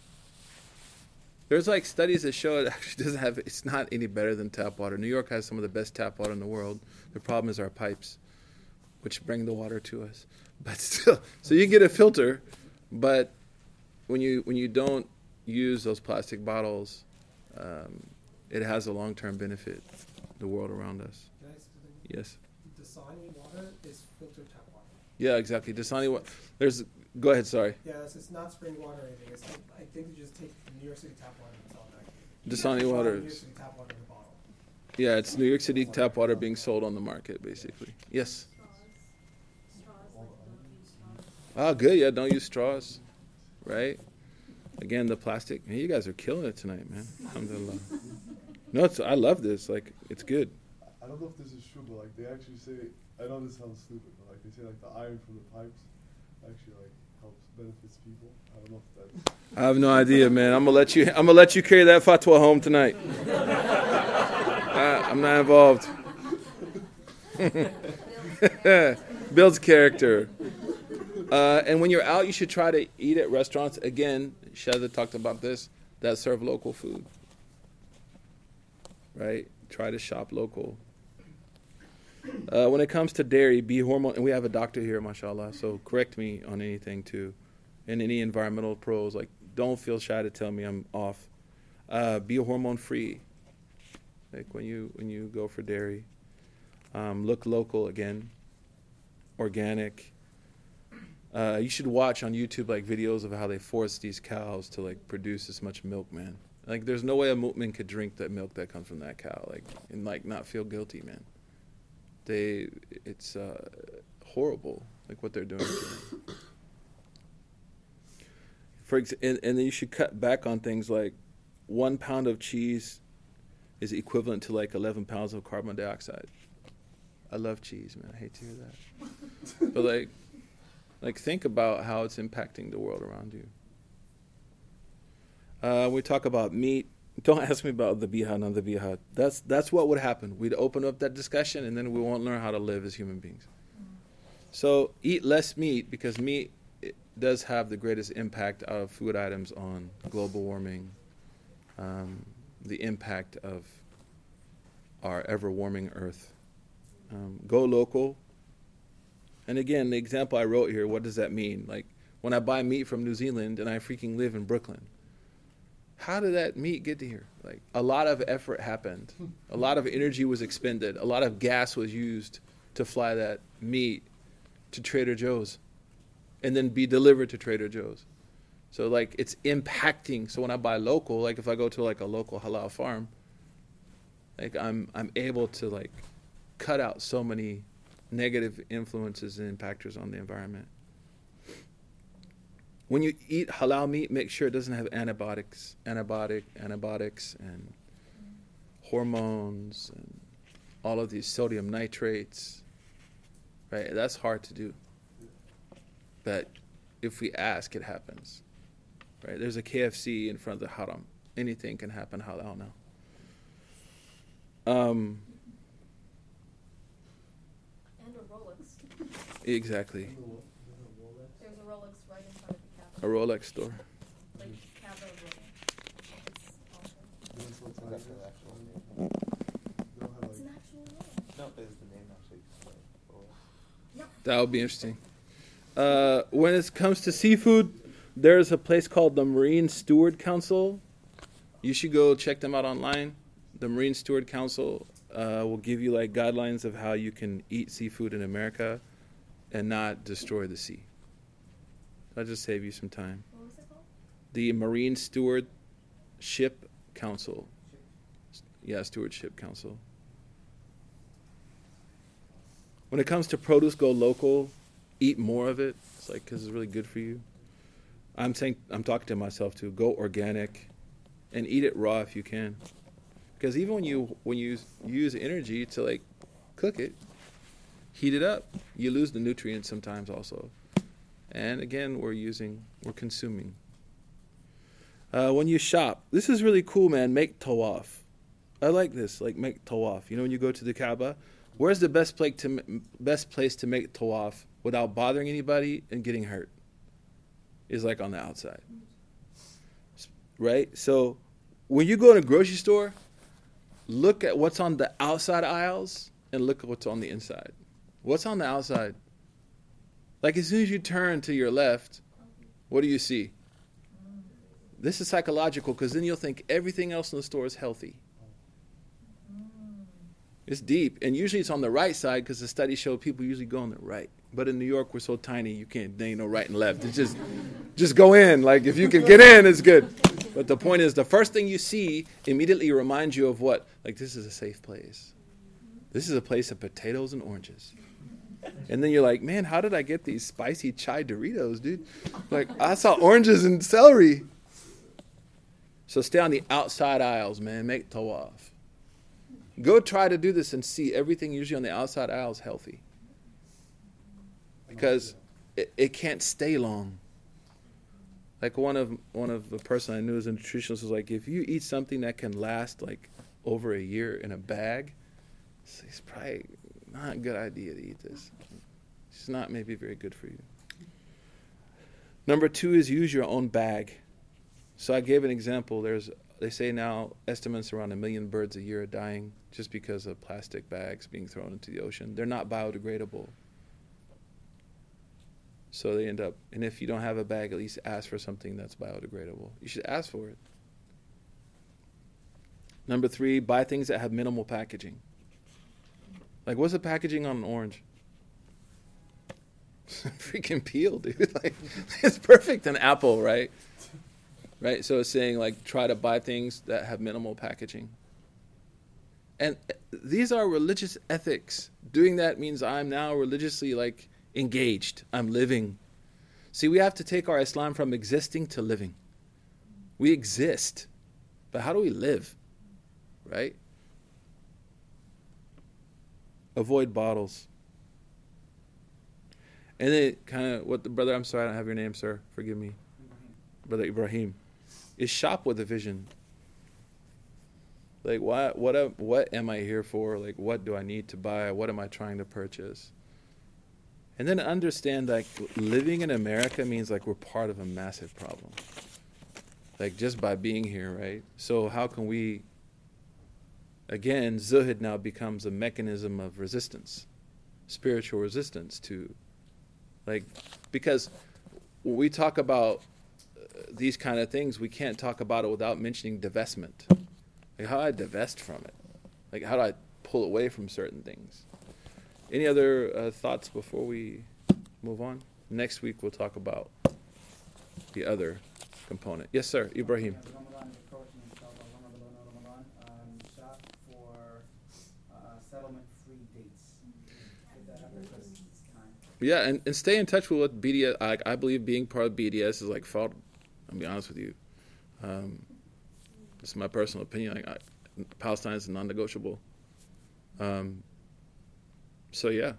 There's like studies that show it actually doesn't have. It's not any better than tap water. New York has some of the best tap water in the world. The problem is our pipes, which bring the water to us. But still, so you get a filter, but when you when you don't use those plastic bottles, um, it has a long term benefit. The world around us. Can I ask something? Yes. Dasani water is filtered tap water. Yeah, exactly. Dasani water. There's. Go ahead. Sorry. Yeah, it's, it's not spring water or anything. It's I think you just take New York City tap water and it's all back. Dasani water New York City tap water in a bottle. Yeah, it's New York City tap water being sold on the market, basically. Yes. Oh, good. Yeah, don't use straws. Right? Again, the plastic. Man, you guys are killing it tonight, man. Alhamdulillah. No, it's, I love this. Like, it's good. I don't know if this is true, but like they actually say, I know this sounds stupid, but like they say like the iron from the pipes actually like helps benefits people. I don't know if that's. I have no idea, man. I'm gonna let you. I'm gonna let you carry that fatwa home tonight. I, I'm not involved. Builds character. Uh, and when you're out, you should try to eat at restaurants. Again, Shazza talked about this that serve local food. Right? Try to shop local. Uh, when it comes to dairy, be hormone, and we have a doctor here, mashallah, so correct me on anything too. And any environmental pros, like don't feel shy to tell me I'm off. Uh, be hormone free. Like when you when you go for dairy, um, look local again, organic. Uh, you should watch on YouTube like videos of how they force these cows to like produce this much milk, man. Like there's no way a mu'min could drink that milk that comes from that cow, like and like not feel guilty, man. They, it's uh, horrible, like what they're doing. For ex- and, and then you should cut back on things like one pound of cheese is equivalent to like 11 pounds of carbon dioxide. I love cheese, man. I hate to hear that. but like, like think about how it's impacting the world around you. Uh, we talk about meat. Don't ask me about the biha and the biha. That's that's what would happen. We'd open up that discussion, and then we won't learn how to live as human beings. So eat less meat because meat does have the greatest impact of food items on global warming, um, the impact of our ever warming Earth. Um, go local. And again, the example I wrote here, what does that mean? Like when I buy meat from New Zealand and I freaking live in Brooklyn, how did that meat get to here? Like a lot of effort happened, a lot of energy was expended, a lot of gas was used to fly that meat to Trader Joe's and then be delivered to Trader Joe's. So like it's impacting. So when I buy local, like if I go to like a local halal farm, like I'm I'm able to like cut out so many negative influences and impactors on the environment. When you eat halal meat, make sure it doesn't have antibiotics, antibiotic, antibiotics, and hormones, and all of these sodium nitrates. Right, that's hard to do. But if we ask, it happens. Right, there's a KFC in front of the haram. Anything can happen halal now. Um, And a Rolex. Exactly. There's a Rolex right in front of the A Rolex store. Like Capitol building. It's awesome. That's an actual name. It's an actual Rolex. No, is the name actually No. That would be interesting. Uh, when it comes to seafood, there's a place called the Marine Steward Council. You should go check them out online. The Marine Steward Council uh, will give you like guidelines of how you can eat seafood in America and not destroy the sea. I'll just save you some time. What was it called? The Marine Stewardship Council. Yeah, Stewardship Council. When it comes to produce, go local. Eat more of it. It's like because it's really good for you. I'm saying I'm talking to myself too. Go organic, and eat it raw if you can. Because even when you when you use energy to like cook it, heat it up, you lose the nutrients sometimes also. And again, we're using we're consuming. Uh, when you shop, this is really cool, man. Make tawaf. I like this. Like make tawaf. You know, when you go to the Kaaba, where's the best place to best place to make tawaf without bothering anybody and getting hurt? Is like on the outside, right? So when you go in a grocery store, look at what's on the outside aisles and look at what's on the inside. What's on the outside? Like as soon as you turn to your left, what do you see? This is psychological because then you'll think everything else in the store is healthy. It's deep, and usually it's on the right side because the studies show people usually go on the right. But in New York, we're so tiny, you can't. There ain't no right and left. It's just, just go in. Like if you can get in, it's good. But the point is, the first thing you see immediately reminds you of what? Like this is a safe place. This is a place of potatoes and oranges. And then you're like, man, how did I get these spicy chai Doritos, dude? Like I saw oranges and celery. So stay on the outside aisles, man. Make tawaf. Go try to do this and see everything usually on the outside aisles healthy. Because it, it can't stay long. Like one of one of the person I knew as a nutritionist was like, if you eat something that can last like over a year in a bag, it's, it's probably not a good idea to eat this. It's not maybe very good for you. Number two is use your own bag. So I gave an example. There's they say now estimates around a million birds a year are dying just because of plastic bags being thrown into the ocean. They're not biodegradable. So they end up, and if you don't have a bag, at least ask for something that's biodegradable. You should ask for it. Number three, buy things that have minimal packaging. Like, what's the packaging on an orange? Freaking peel, dude. Like, it's perfect. An apple, right? Right? So it's saying, like, try to buy things that have minimal packaging. And eh, these are religious ethics. Doing that means I'm now religiously, like, engaged. I'm living. See, we have to take our Islam from existing to living. We exist, but how do we live? Right? Avoid bottles. And then, kind of, what the brother, I'm sorry, I don't have your name, sir. Forgive me. Brother Ibrahim. Is shop with a vision. Like, what, what, what am I here for? Like, what do I need to buy? What am I trying to purchase? And then understand like living in America means like we're part of a massive problem. Like just by being here, right? So how can we again, zuhud now becomes a mechanism of resistance, spiritual resistance to like because when we talk about uh, these kind of things, we can't talk about it without mentioning divestment. Like how do I divest from it? Like how do I pull away from certain things? Any other uh, thoughts before we move on? Next week we'll talk about the other component. Yes, sir, Ibrahim. Ramadan is approaching, inshallah, Ramadan, Ramadan, um, shop for uh, settlement-free dates. Get that out there 'cause it's time. Yeah, and, and stay in touch with what BDS. I, I believe being part of BDS is like fard. I'll be honest with you. Um, this is my personal opinion. Like, I, Palestine is non-negotiable. Um, so yeah,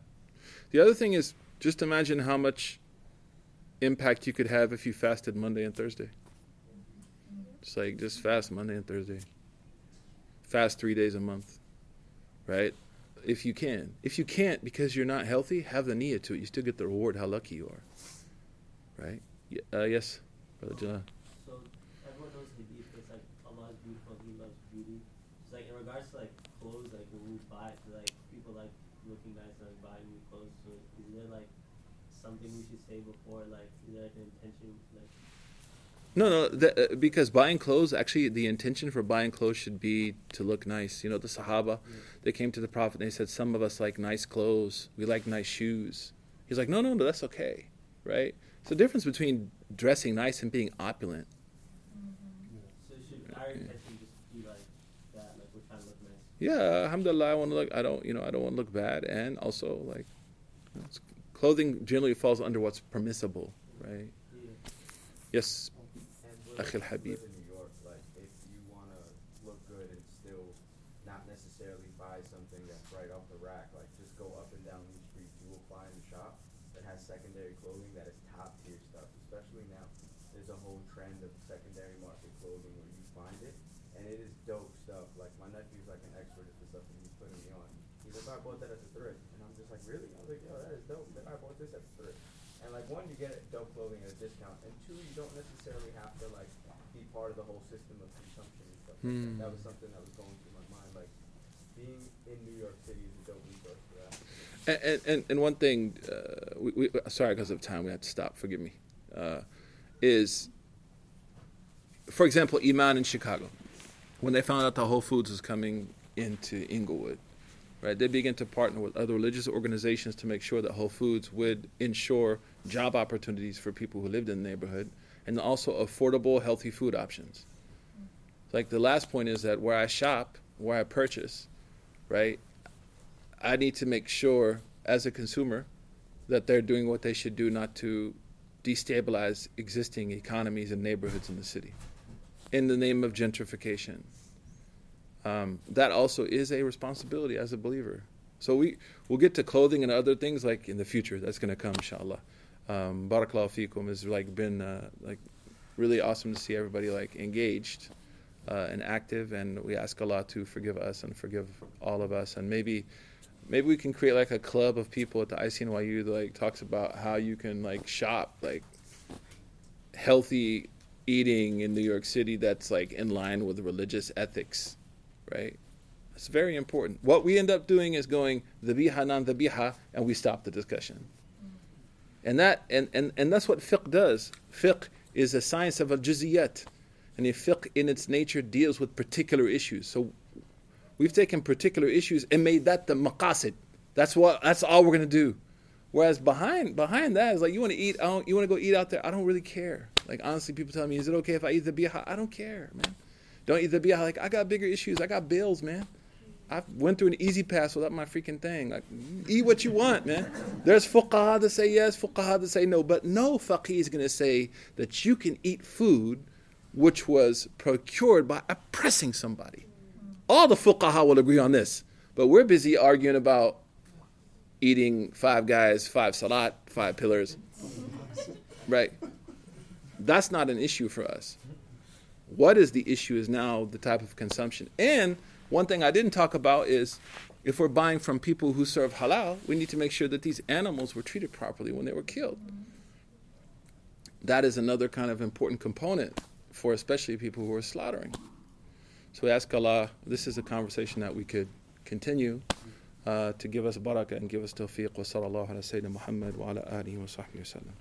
the other thing is just imagine how much impact you could have if you fasted Monday and Thursday. It's like just fast Monday and Thursday. Fast three days a month, right? If you can. If you can't because you're not healthy, have the niyyah to it. You still get the reward. How lucky you are, right? Uh, yes, brother Jalal. So everyone knows hadith, it's like Allah is beautiful, He loves beauty. It's like in regards to like clothes, like when we buy, like people like looking nice and buying new clothes. So is there like something we should say before, like is there like an intention, No, no, the, uh, because buying clothes, actually, the intention for buying clothes should be to look nice. You know, the Sahaba, they came to the Prophet and they said, Some of us like nice clothes, we like nice shoes. He's like, No, no, no, that's okay, right? It's the difference between dressing nice and being opulent. so should our intention just be like that, like we're trying to look nice? Yeah, alhamdulillah, I want to look, I don't, you know, I don't want to look bad. And also, like, you know, clothing generally falls under what's permissible, right? Yes, And we're- And still not necessarily buy something that's right off the rack, like just go up and down these streets, you will find a shop that has secondary clothing that is top tier stuff. Especially now, there's a whole trend of secondary market clothing where you find it, and it is dope stuff. Like my nephew's like an expert at the stuff that he's putting me on. He's like, "Oh, I bought that at the thrift, and I'm just like, really? I was like, yo, that is dope. Then I bought this at the thrift. And like one, you get dope clothing at a discount, and two, you don't necessarily have to part of the whole system of consumption and stuff. Like Hmm. that. that was something that was going through my mind. Like being in New York City is a dope resource for that. And, and, and, one thing, uh, we, we, sorry, because of time, we have to stop, forgive me, uh, is, for example, Iman in Chicago. When they found out the Whole Foods was coming into Englewood, right? They began to partner with other religious organizations to make sure that Whole Foods would ensure job opportunities for people who lived in the neighborhood and also affordable, healthy food options. Like the last point is that where I shop, where I purchase, right, I need to make sure as a consumer that they're doing what they should do not to destabilize existing economies and neighborhoods in the city in the name of gentrification. Um, that also is a responsibility as a believer. So we we'll get to clothing and other things like in the future. That's going to come, inshallah. Um, Barakallahu fikum has like been uh, like really awesome to see everybody like engaged uh, and active, and we ask Allah to forgive us and forgive all of us, and maybe maybe we can create like a club of people at the ICNYU that like talks about how you can like shop like healthy eating in New York City that's like in line with religious ethics, right? It's very important. What we end up doing is going dhabiha non dhabiha, and we stop the discussion. And that and, and, and that's what fiqh does. Fiqh is a science of al juziyat. And if fiqh in its nature deals with particular issues. So we've taken particular issues and made that the maqasid. That's what that's all we're gonna do. Whereas behind behind that is like you want to eat, I don't, you want to go eat out there. I don't really care. Like honestly, people tell me, is it okay if I eat dhabiha? I don't care, man. Don't eat dhabiha. Like I got bigger issues. I got bills, man. I went through an E-ZPass without my freaking thing. Like eat what you want, man. There's fuqaha that say yes, fuqaha that say no, but no faqih is going to say that you can eat food which was procured by oppressing somebody. All the fuqaha will agree on this, but we're busy arguing about eating five guys, five salat, five pillars. Right? That's not an issue for us. What is the issue is now the type of consumption. And one thing I didn't talk about is if we're buying from people who serve halal, we need to make sure that these animals were treated properly when they were killed. That is another kind of important component for especially people who are slaughtering. So we ask Allah, this is a conversation that we could continue uh, to give us barakah and give us tawfiq. Wa sallallahu ala Sayyidina Muhammad wa ala alihi wa sahbihi wa sallam.